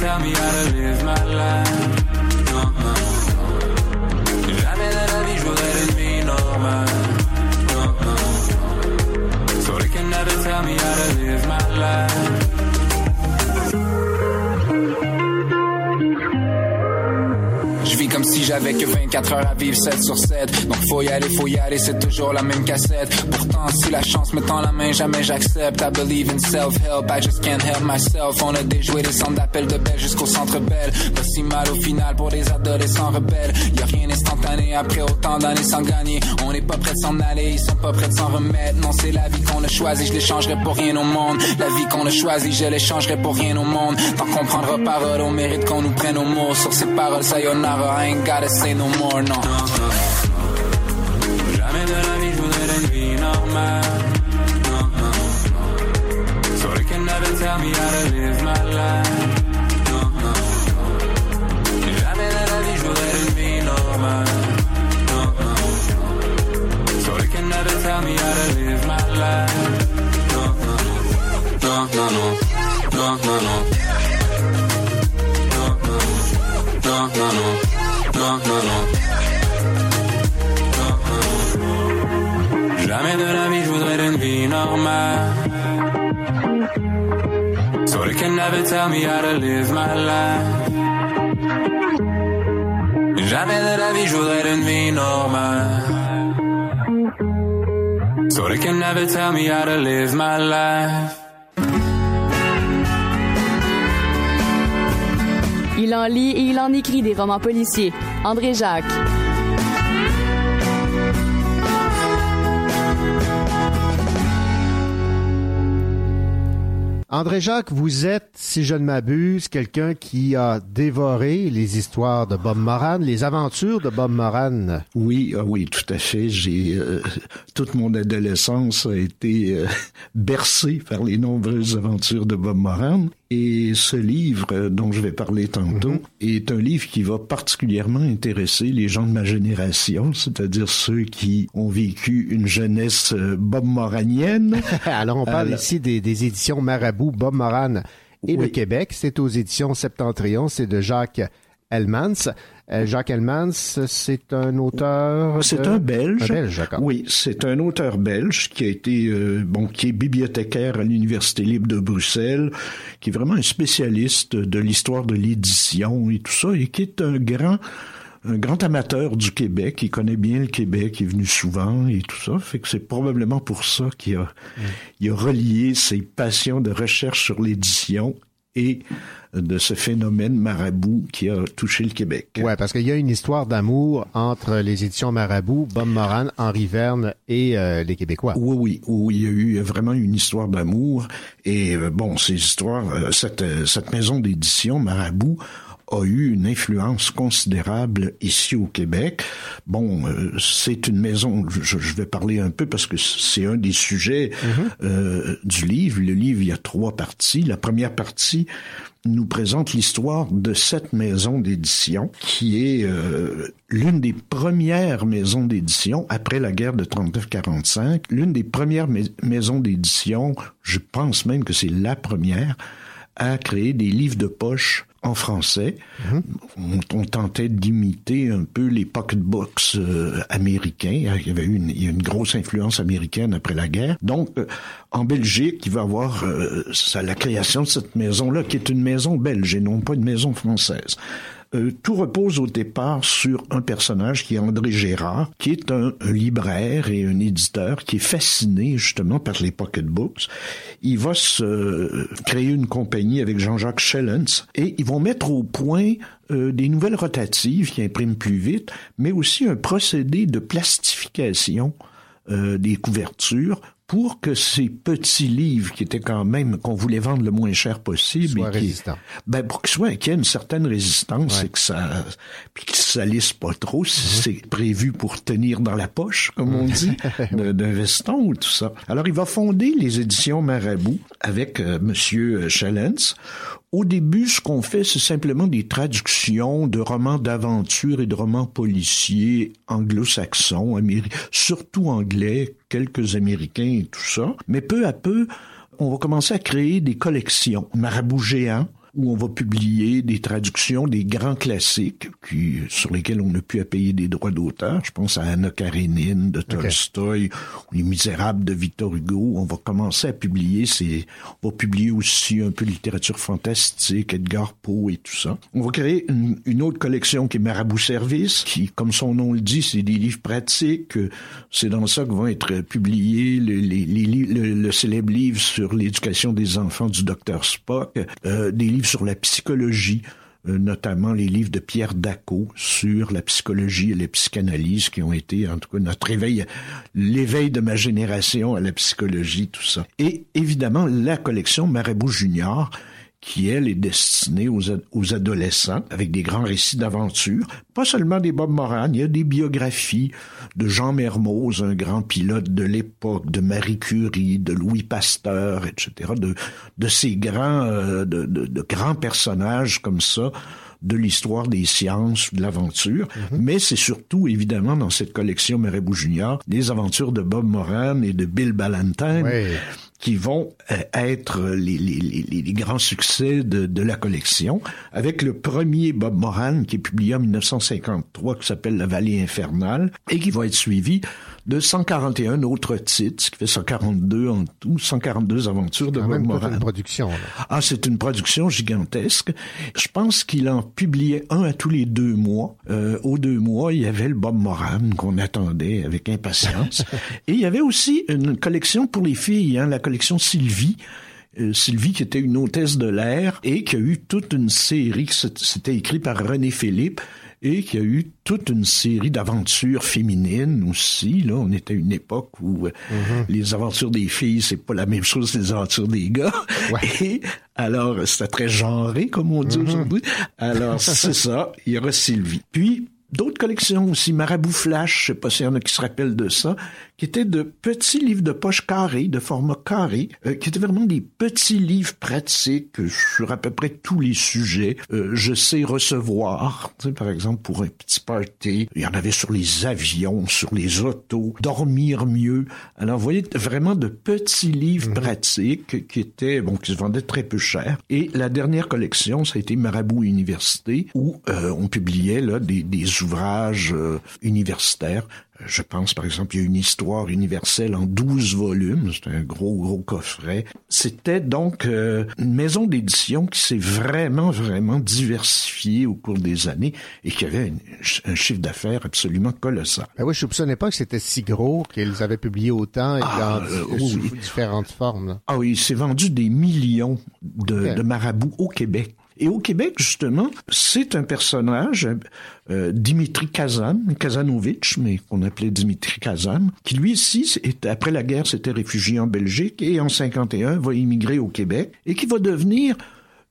Tell me how to live my life. Non, non, non. Jamais de la vie je voudrais une vie normale. Non, non, non. So they can never tell me how to live my life. J'avais que 24 heures à vivre 7 sur 7 Donc faut y aller, faut y aller, c'est toujours la même cassette. Pourtant si la chance me tend la main, jamais j'accepte. I believe in self-help, I just can't help myself. On a déjoué des centres d'appel de belle jusqu'au centre belle Pas si mal au final pour des adolescents rebelles. Y a rien après autant d'années sans gagner On n'est pas prêt de s'en aller, ils sont pas prêts de s'en remettre. Non c'est la vie qu'on a choisie, je l'échangerai pour rien au monde. La vie qu'on a choisie, je l'échangerai pour rien au monde. Tant qu'on prendra parole, on mérite qu'on nous prenne au mot. Sur ces paroles, sayonara, I ain't gotta say no more, no Jamais de la vie je voudrais une vie normale. Non, non, non. So can never tell me how to live my life non, non Non, non, non Non, non, non Non, non, non non. Jamais de la vie je voudrais une vie normale. So they can never tell me how to live my life. Jamais de la vie je voudrais une vie normale. So they can never tell me how to live my life. Il en lit et il en écrit des romans policiers. André Jacques. André Jacques, vous êtes, si je ne m'abuse, quelqu'un qui a dévoré les histoires de Bob Moran, les aventures de Bob Moran. Oui, ah oui, tout à fait. J'ai euh, toute mon adolescence a été euh, bercée par les nombreuses aventures de Bob Moran. Et ce livre dont je vais parler tantôt Mhm. est un livre qui va particulièrement intéresser les gens de ma génération, c'est-à-dire ceux qui ont vécu une jeunesse euh, Bob Moranienne. [LAUGHS] Alors, on parle Alors- ici des, des éditions Marabout, Bob Moran et le. Québec. C'est aux éditions Septentrion, c'est de Jacques Elmans. Euh, Jacques Elmans, c'est un auteur. C'est de- un Belge. Un Belge, d'accord. Oui, c'est un auteur belge qui a été euh, bon, qui est bibliothécaire à l'université libre de Bruxelles, qui est vraiment un spécialiste de l'histoire de l'édition et tout ça, et qui est un grand un grand amateur du Québec, il connaît bien le Québec, il est venu souvent et tout ça, fait que c'est probablement pour ça qu'il a, il a relié ses passions de recherche sur l'édition et de ce phénomène marabout qui a touché le Québec. Ouais, parce qu'il y a une histoire d'amour entre les éditions Marabout, Bob Moran, Henri Verne et euh, les Québécois. Oui, oui, oui, il y a eu vraiment une histoire d'amour. Et euh, bon, ces histoires, euh, cette, cette maison d'édition, Marabout, a eu une influence considérable ici au Québec. Bon, euh, c'est une maison, je, je vais parler un peu parce que c'est un des sujets euh, du livre. Le livre, il y a trois parties. La première partie nous présente l'histoire de cette maison d'édition qui est euh, l'une des premières maisons d'édition après la guerre de 39-45, l'une des premières mais- maisons d'édition, je pense même que c'est la première, à créer des livres de poche en français. on, tentait d'imiter un peu les pocketbooks euh, américains. Il y avait eu une, grosse influence américaine après la guerre. Donc, euh, en Belgique, il va y avoir euh, la création de cette maison-là, qui est une maison belge et non pas une maison française. Euh, tout repose au départ sur un personnage qui est André Gérard, qui est un, libraire et un éditeur qui est fasciné justement par les pocketbooks. Il va se euh, créer une compagnie avec Jean-Jacques Schellens et ils vont mettre au point euh, des nouvelles rotatives qui impriment plus vite, mais aussi un procédé de plastification des couvertures pour que ces petits livres qui étaient quand même qu'on voulait vendre le moins cher possible Soient et qui, résistants. ben pour qu'ils soient qu'il y ait une certaine résistance et que ça puis qu'ils salissent pas trop si Mhm. c'est prévu pour tenir dans la poche comme on dit [LAUGHS] d'un veston ou tout ça. Alors il va fonder les éditions Marabout avec euh, monsieur Chalens. Au début, ce qu'on fait, c'est simplement des traductions de romans d'aventure et de romans policiers anglo-saxons, surtout anglais, quelques américains et tout ça. Mais peu à peu, on va commencer à créer des collections. Marabout géant, où on va publier des traductions des grands classiques qui, sur lesquels on n'a pu à payer des droits d'auteur. Je pense à Anna Karenine de Tolstoï, ou Les Misérables de Victor Hugo. On va commencer à publier ces, on va publier aussi un peu de littérature fantastique, Edgar Poe et tout ça. On va créer une, une autre collection qui est Marabout Service, qui, comme son nom le dit, c'est des livres pratiques. C'est dans ça que vont être publiés les, les, les le, le célèbre livre sur l'éducation des enfants du docteur Spock, euh, des livres sur la psychologie, euh, notamment les livres de Pierre Daco sur la psychologie et la psychanalyse qui ont été, en tout cas, notre éveil, l'éveil de ma génération à la psychologie, tout ça. Et évidemment, la collection Marabout Junior, qui, elle, est destinée aux, ad- aux adolescents, avec des grands récits d'aventure. Pas seulement des Bob Moran, il y a des biographies de Jean Mermoz, un grand pilote de l'époque, de Marie Curie, de Louis Pasteur, etc., de, de ces grands, euh, de, de- de grands personnages comme ça de l'histoire des sciences, de l'aventure, mais c'est surtout, évidemment, dans cette collection Marabout Junior, des aventures de Bob Moran et de Bill Ballantine, qui vont euh, être les, grands succès de, de la collection, avec le premier Bob Moran qui est publié en 1953, qui s'appelle La Vallée infernale, et qui va être suivi de 141 autres titres, ce qui fait 142 en tout, 142 aventures de Bob Moran. une production. là. Ah, c'est une production gigantesque. Je pense qu'il en publiait un à tous les deux mois. Euh, aux deux mois, il y avait le Bob Moran qu'on attendait avec impatience. [LAUGHS] Et il y avait aussi une collection pour les filles, hein, la collection Sylvie. Euh, Sylvie qui était une hôtesse de l'air et qui a eu toute une série, c'était écrit par René Philippe et qui a eu toute une série d'aventures féminines aussi. Là, on était à une époque où euh, les aventures des filles, c'est pas la même chose que les aventures des gars. [LAUGHS] Et alors, c'était très genré, comme on dit aujourd'hui. Alors, c'est ça. Il y aura Sylvie. Puis, d'autres collections aussi. Marabout Flash, je sais pas s'il y en a qui se rappellent de ça, qui étaient de petits livres de poche carrés, de format carré, euh, qui étaient vraiment des petits livres pratiques sur à peu près tous les sujets. Euh, je sais recevoir, tu sais, par exemple, pour un petit party. Il y en avait sur les avions, sur les autos, dormir mieux. Alors, vous voyez, vraiment de petits livres pratiques qui étaient, bon, qui se vendaient très peu cher. Et la dernière collection, ça a été Marabout Université, où euh, on publiait là des, des ouvrages euh, universitaires. Euh, Je pense, par exemple, il y a une histoire universelle en 12 volumes. C'est un gros, gros coffret. C'était donc euh, une maison d'édition qui s'est vraiment, vraiment diversifiée au cours des années et qui avait un, un chiffre d'affaires absolument colossal. Ben oui, je soupçonnais pas que c'était si gros qu'ils avaient publié autant et Ah, dans euh, oui, différentes formes. là. Ah oui, il s'est vendu des millions de, Ok. de marabouts au Québec. Et au Québec, justement, c'est un personnage, euh, Dimitri Kazan, Kazanovitch, mais qu'on appelait Dimitri Kazan, qui lui est- après la guerre, s'était réfugié en Belgique et en 51 va immigrer au Québec et qui va devenir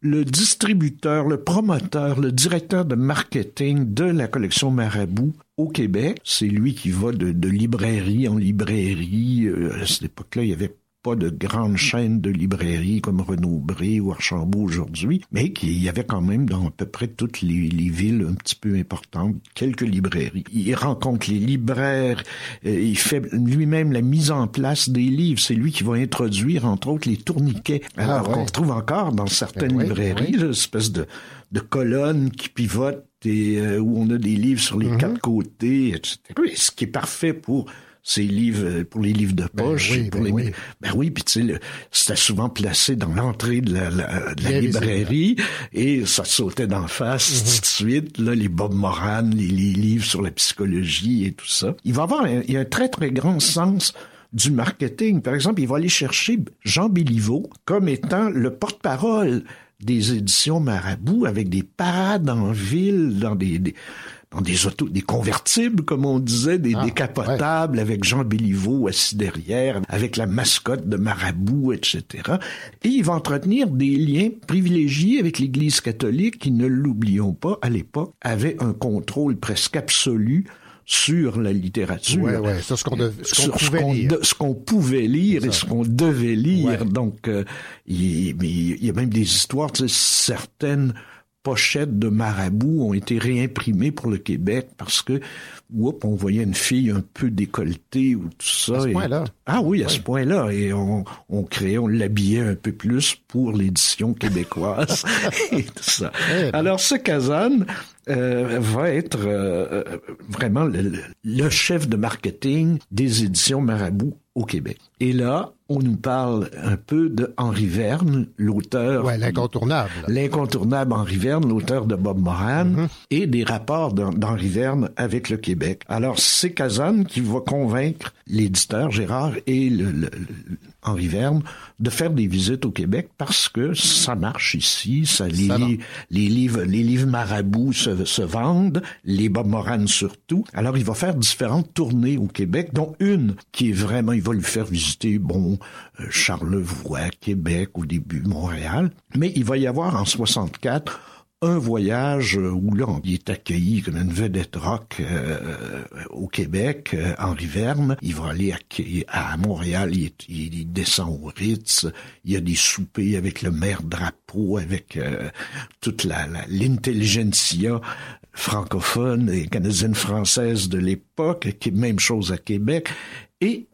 le distributeur, le promoteur, le directeur de marketing de la collection Marabout au Québec. C'est lui qui va de, de librairie en librairie. Euh, à cette époque-là, il y avait pas de grandes chaînes de librairies comme Renaud-Bré ou Archambault aujourd'hui, mais qu'il y avait quand même dans à peu près toutes les, les villes un petit peu importantes quelques librairies. Il rencontre les libraires, euh, il fait lui-même la mise en place des livres. C'est lui qui va introduire entre autres les tourniquets, Ah, alors ouais. qu'on retrouve encore dans certaines Ben oui, librairies, oui. là, espèce de, de colonnes qui pivotent et euh, où on a des livres sur les quatre côtés, etc. Oui, ce qui est parfait pour ces livres, euh, pour les livres de poche. oui, pour ben les... oui. Ben oui, puis tu sais, le- c'était souvent placé dans l'entrée de la, la- de la librairie et ça sautait d'en face tout de suite. Là, les Bob Moran, les, les livres sur la psychologie et tout ça. Il va avoir un, il y a un très très grand sens du marketing. Par exemple, il va aller chercher Jean Béliveau comme étant le porte-parole des éditions Marabout avec des parades en ville, dans des, des- dans des autos, des convertibles, comme on disait, des Ah, décapotables, avec Jean Béliveau assis derrière, avec la mascotte de Marabout, etc. Et il va entretenir des liens privilégiés avec l'Église catholique, qui, ne l'oublions pas, à l'époque, avait un contrôle presque absolu sur la littérature. Sur ce qu'on pouvait lire. de- ce qu'on pouvait lire et ce qu'on devait lire. Ouais. Donc, euh, il, mais il y a même des histoires, tu sais, certaines pochettes de marabouts ont été réimprimées pour le Québec parce que, oups, on voyait une fille un peu décolletée ou tout ça. À ce et- point-là. Ah oui, à ce point-là. Et on, on créait, on l'habillait un peu plus pour l'édition québécoise [LAUGHS] et tout ça. Eh ben. Alors, ce Kazan euh, va être euh, euh, vraiment le, le chef de marketing des éditions Marabout au Québec. Et là, on nous parle un peu de Henri Verne, l'auteur. Ouais, l'incontournable. L'incontournable Henri Verne, l'auteur de Bob Moran, Mm-hmm. et des rapports d'Hen- d'Henri Verne avec le Québec. Alors, c'est Kazan qui va convaincre l'éditeur Gérard et le- Henri Verne de faire des visites au Québec parce que ça marche ici, ça, les, Ça va. li- les livres, les livres marabouts se, se vendent, les Bob Moran surtout. Alors, il va faire différentes tournées au Québec, dont une qui est vraiment, il va lui faire visiter, bon, euh, Charlevoix, Québec, au début, Montréal. Mais il va y avoir en 64 un voyage euh, où là, il est accueilli comme une vedette rock euh, au Québec, euh, Henri Verne. Il va aller à, à Montréal, il, est- il- descend au Ritz. Il y a des soupers avec le maire Drapeau, avec euh, toute la l'intelligentsia francophone et canadienne-française de l'époque, même chose à Québec. Et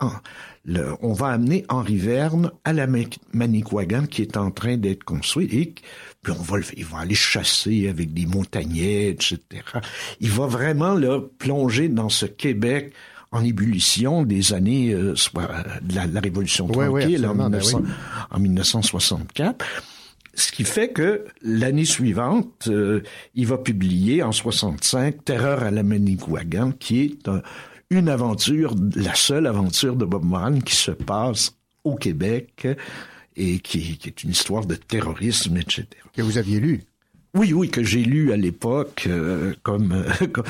le- on va amener Henri Verne à la Ma- Manicouagan qui est en train d'être construite et puis on va le, il va aller chasser avec des montagnais, etc. Il va vraiment là, plonger dans ce Québec en ébullition des années euh, soit, euh, de la, la Révolution Ouais, ouais, tranquille en, ben 1900 oui. en 1964. Ce qui fait que l'année suivante, euh, il va publier en 65 Terreur à la Manicouagan, qui est un- une aventure, la seule aventure de Bob Moran qui se passe au Québec et qui, qui est une histoire de terrorisme, etc. Que vous aviez lu. Oui, oui, que j'ai lu à l'époque, euh, comme, euh, comme-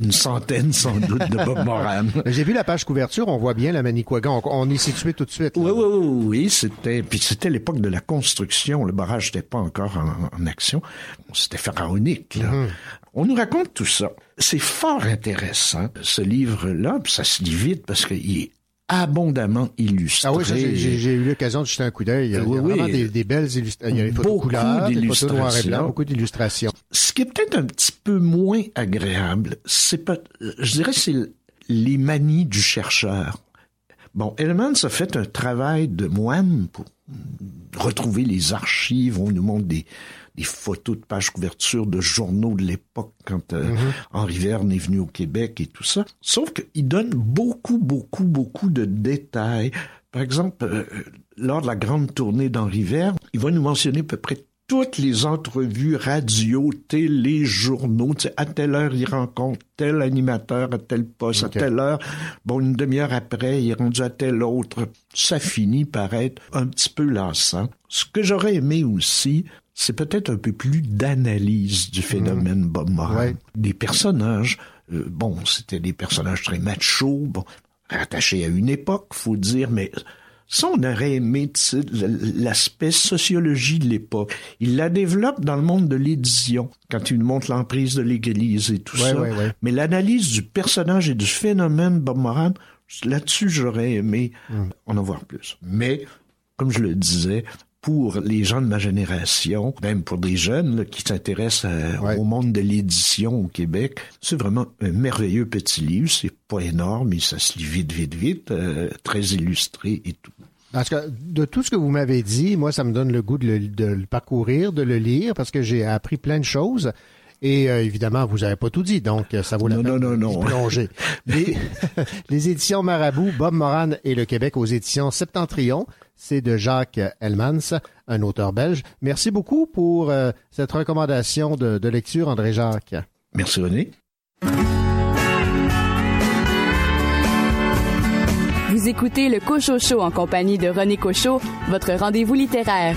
une centaine sans doute de Bob Moran. [LAUGHS] J'ai vu la page couverture, on voit bien la Manicouagan. On, on est situé tout de suite. là. Oui, oui, oui, oui, c'était, puis c'était l'époque de la construction. Le barrage n'était pas encore en, en action. C'était pharaonique, là. Mhm. On nous raconte tout ça. C'est fort intéressant, ce livre-là, puis ça se lit vite parce qu'il est abondamment illustré. Ah oui, j'ai- eu l'occasion de jeter un coup d'œil. Il y a, Oui, vraiment des, des belles illustrations. Il y a des photos Beaucoup couleurs, des photos noir et blanc, d'illustrations. beaucoup d'illustrations. Ce qui est peut-être un petit peu moins agréable, c'est pas, je dirais, c'est les manies du chercheur. Bon, Hellman a fait un travail de moine pour retrouver les archives. On nous montre des, des photos de pages couverture de journaux de l'époque quand euh, Henri Verne est venu au Québec et tout ça. Sauf qu'il donne beaucoup, beaucoup, beaucoup de détails. Par exemple, euh, lors de la grande tournée d'Henri Verne, il va nous mentionner à peu près toutes les entrevues radio, télé, journaux, tu sais, à telle heure il rencontre tel animateur à tel poste, à telle heure. Bon, une demi-heure après, il est rendu à tel autre. Ça finit par être un petit peu lassant. Ce que j'aurais aimé aussi, c'est peut-être un peu plus d'analyse du phénomène Bob Moran. Ouais. Des personnages, euh, bon, c'était des personnages très machos, bon, rattachés à une époque, faut dire, mais ça, on aurait aimé l'aspect sociologie de l'époque. Il la développe dans le monde de l'édition, quand il nous montre l'emprise de l'Église et tout Ouais, ça. ouais, ouais. Mais l'analyse du personnage et du phénomène Bob Moran, là-dessus, j'aurais aimé Hmm. en avoir plus. Mais, comme je le disais, pour les gens de ma génération, même pour des jeunes là, qui s'intéressent à- au monde de l'édition au Québec, c'est vraiment un merveilleux petit livre. C'est pas énorme, mais ça se lit vite, vite, vite, euh, très illustré et tout. Parce que de tout ce que vous m'avez dit, moi, ça me donne le goût de le, de le parcourir, de le lire, parce que j'ai appris plein de choses. Et euh, évidemment, vous n'avez pas tout dit, donc euh, ça vaut la Non, peine non, non. plonger. [LAUGHS] Les, [LAUGHS] les éditions Marabout, Bob Moran et le Québec aux éditions Septentrion, c'est de Jacques Elmans, un auteur belge. Merci beaucoup pour euh, cette recommandation de, de lecture, André Jacques. Merci René. Vous écoutez le Cochot Show en compagnie de René Cochot, votre rendez-vous littéraire.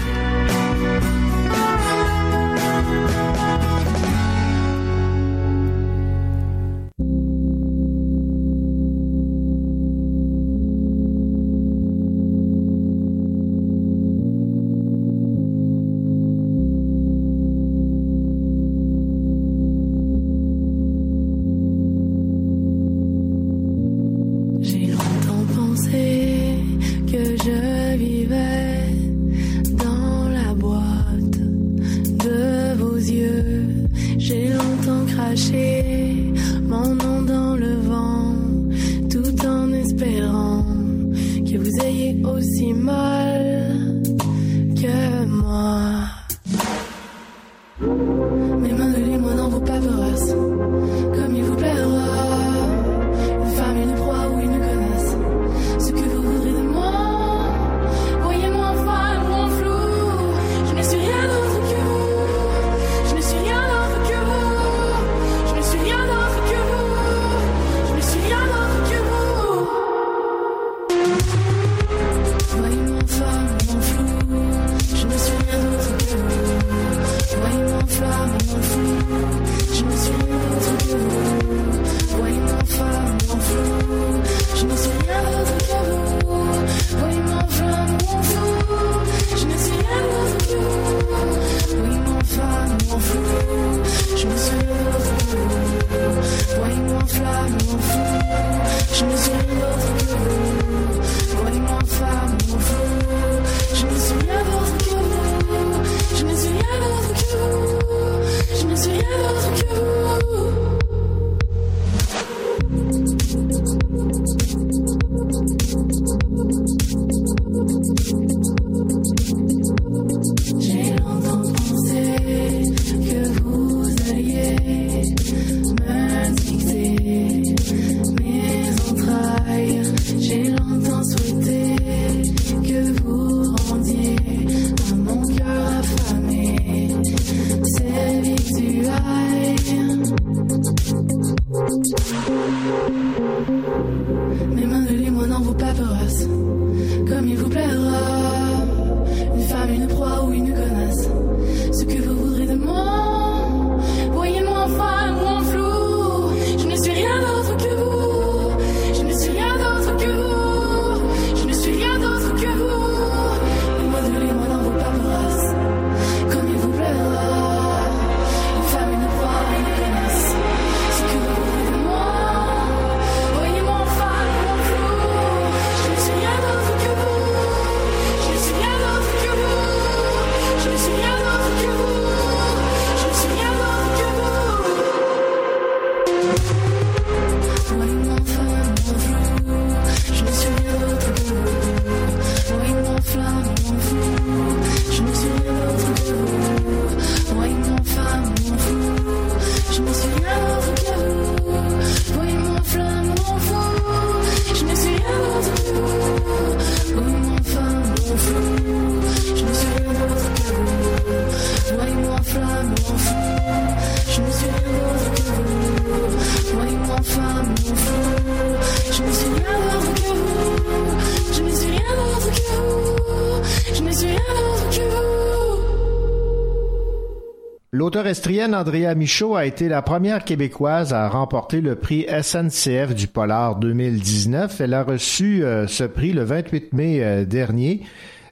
Forestienne Andrea Michaud a été la première Québécoise à remporter le prix SNCF du Polar 2019. Elle a reçu euh, ce prix le 28 mai euh, dernier,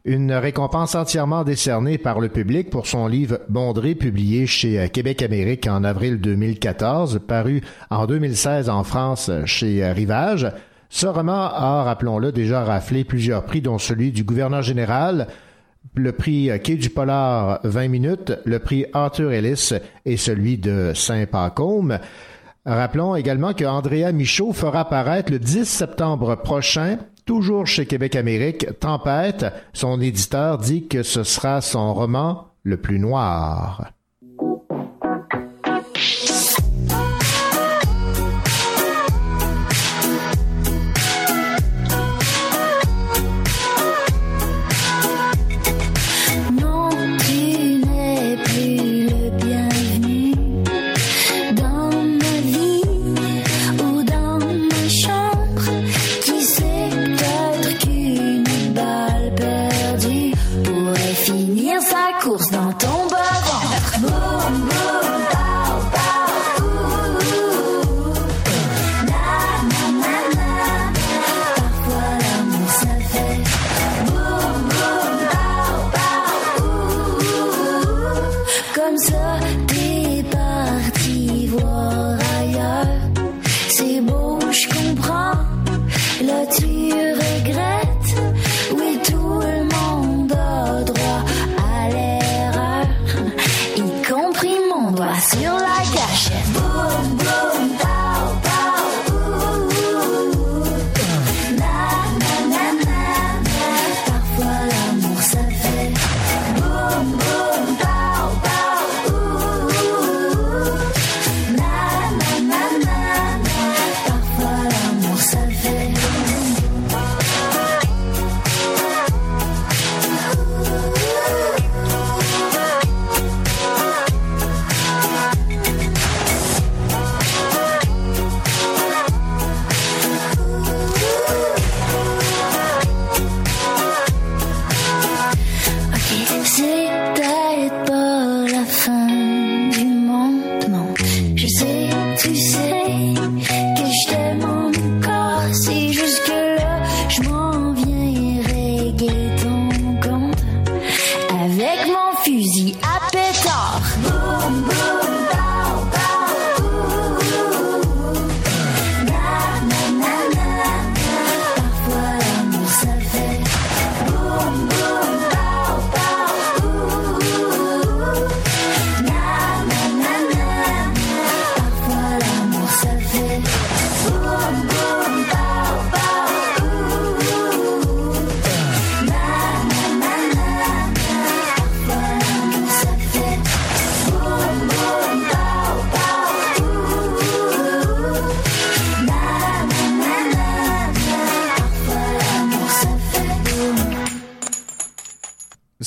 une récompense entièrement décernée par le public pour son livre Bondré publié chez euh, Québec Amérique en avril 2014, paru en 2016 en France chez Rivage. Ce roman a, rappelons-le, déjà raflé plusieurs prix, dont celui du gouverneur général, le prix euh, Quai du Polar 20 minutes, le prix Arthur Ellis et celui de Saint-Pacôme. Rappelons également que Andrea Michaud fera apparaître le 10 septembre prochain, toujours chez Québec Amérique, Tempête. Son éditeur dit que ce sera son roman le plus noir.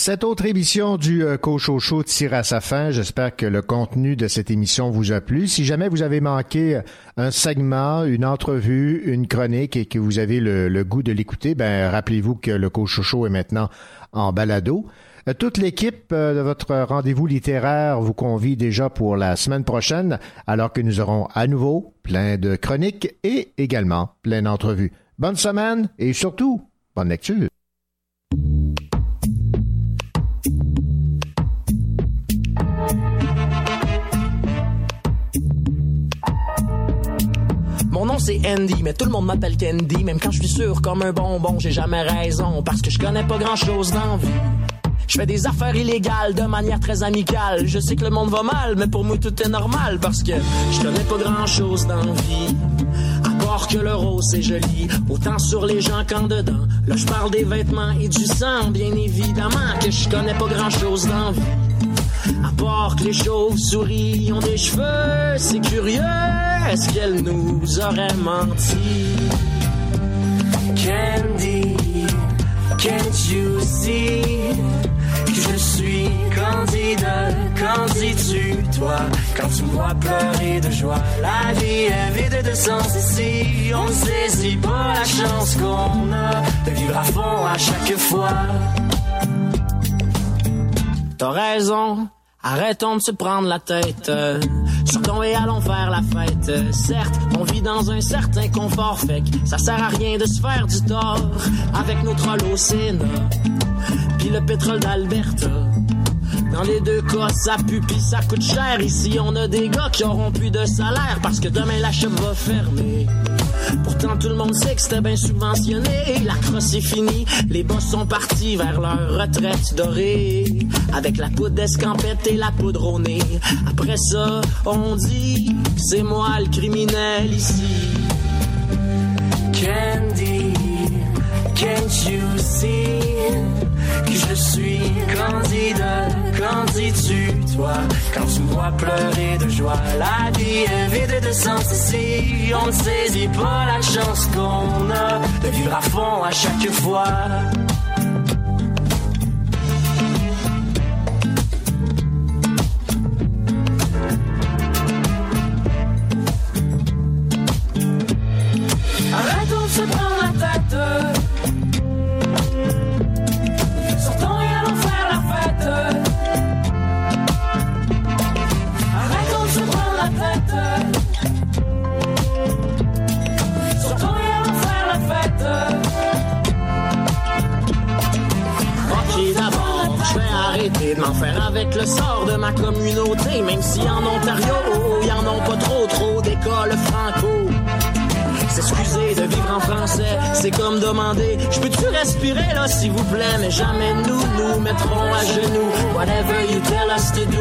Cette autre émission du euh, Cochocho tire à sa fin. J'espère que le contenu de cette émission vous a plu. Si jamais vous avez manqué un segment, une entrevue, une chronique et que vous avez le, goût de l'écouter, ben rappelez-vous que le Cochocho est maintenant en balado. Euh, Toute l'équipe euh, de votre rendez-vous littéraire vous convie déjà pour la semaine prochaine, alors que nous aurons à nouveau plein de chroniques et également plein d'entrevues. Bonne semaine et surtout, bonne lecture. C'est Andy, mais tout le monde m'appelle Candy. Même quand je suis sûr comme un bonbon, j'ai jamais raison. Parce que je connais pas grand chose dans vie. Je fais des affaires illégales de manière très amicale. Je sais que le monde va mal, mais pour moi tout est normal. Parce que je connais pas grand chose dans vie. À part que le rose c'est joli, autant sur les gens qu'en dedans. Là je parle des vêtements et du sang, bien évidemment que je connais pas grand chose dans vie. À part que les chauves-souris ont des cheveux, c'est curieux, est-ce qu'elles nous auraient menti? Candy, can't you see je suis candidat, qu'en dis-tu, toi, quand tu me vois pleurer de joie? La vie est vide de sens ici, on ne saisit pas la chance qu'on a de vivre à fond à chaque fois. T'as raison, arrêtons de se prendre la tête. euh, Sortons et allons faire la fête. Euh, Certes, on vit dans un certain confort, fait que ça sert à rien de se faire du tort avec au Sénat. Puis le pétrole d'Alberta. Dans les deux cas, ça pue pis ça coûte cher. Ici, on a des gars qui auront plus de salaire parce que demain la chef va fermer. Pourtant, tout le monde sait que c'était bien subventionné. La crosse est finie, les boss sont partis vers leur retraite dorée. Avec la poudre d'escampette et la poudre au nez. Après ça, on dit c'est moi le criminel ici. Candy, can't you see? Que je suis? Candidat? Qu'en dis-tu, toi, quand tu vois pleurer de joie? La vie est vide de sens ici. On ne saisit pas la chance qu'on a de vivre à fond à chaque fois. Faire avec le sort de ma communauté. Même si en Ontario, y en ont pas trop, trop d'écoles franco. S'excuser de vivre en français, c'est comme demander Je peux-tu respirer là s'il vous plaît? Mais jamais nous nous mettrons à genoux Whatever you tell us to do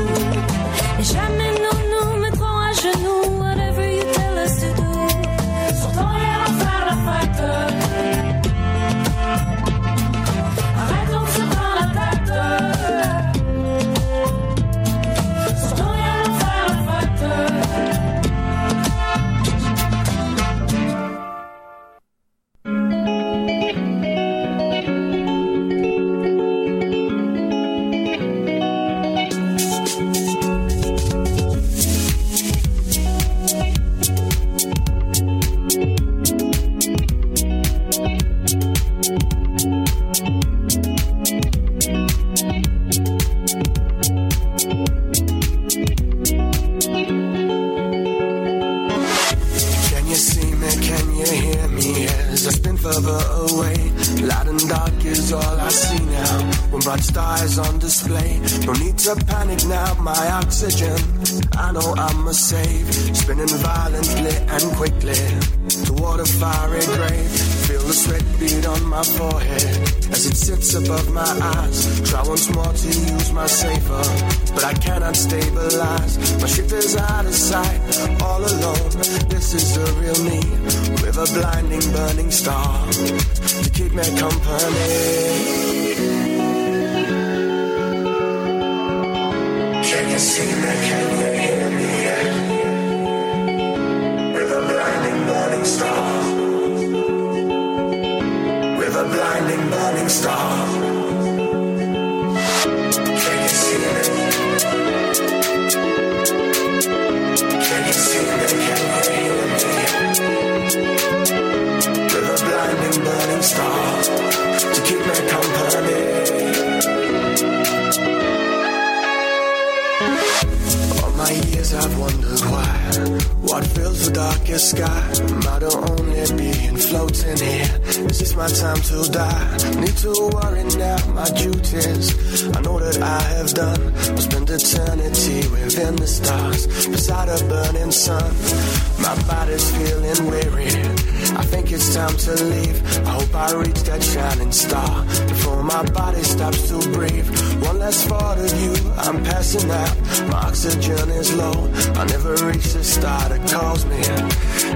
jamais nous oxygen is low. I never reach the star that calls me.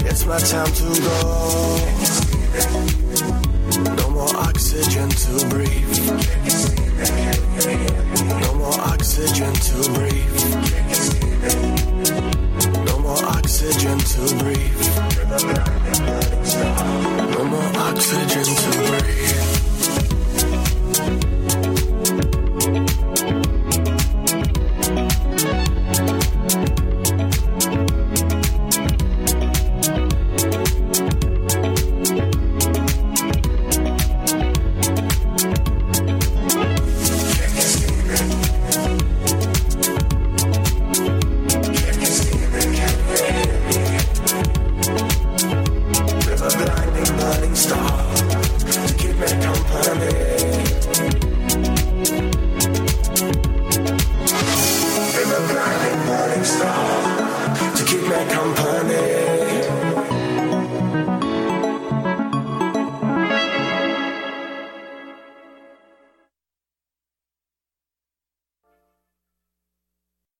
It's my time to go. No more oxygen to breathe. No more oxygen to breathe.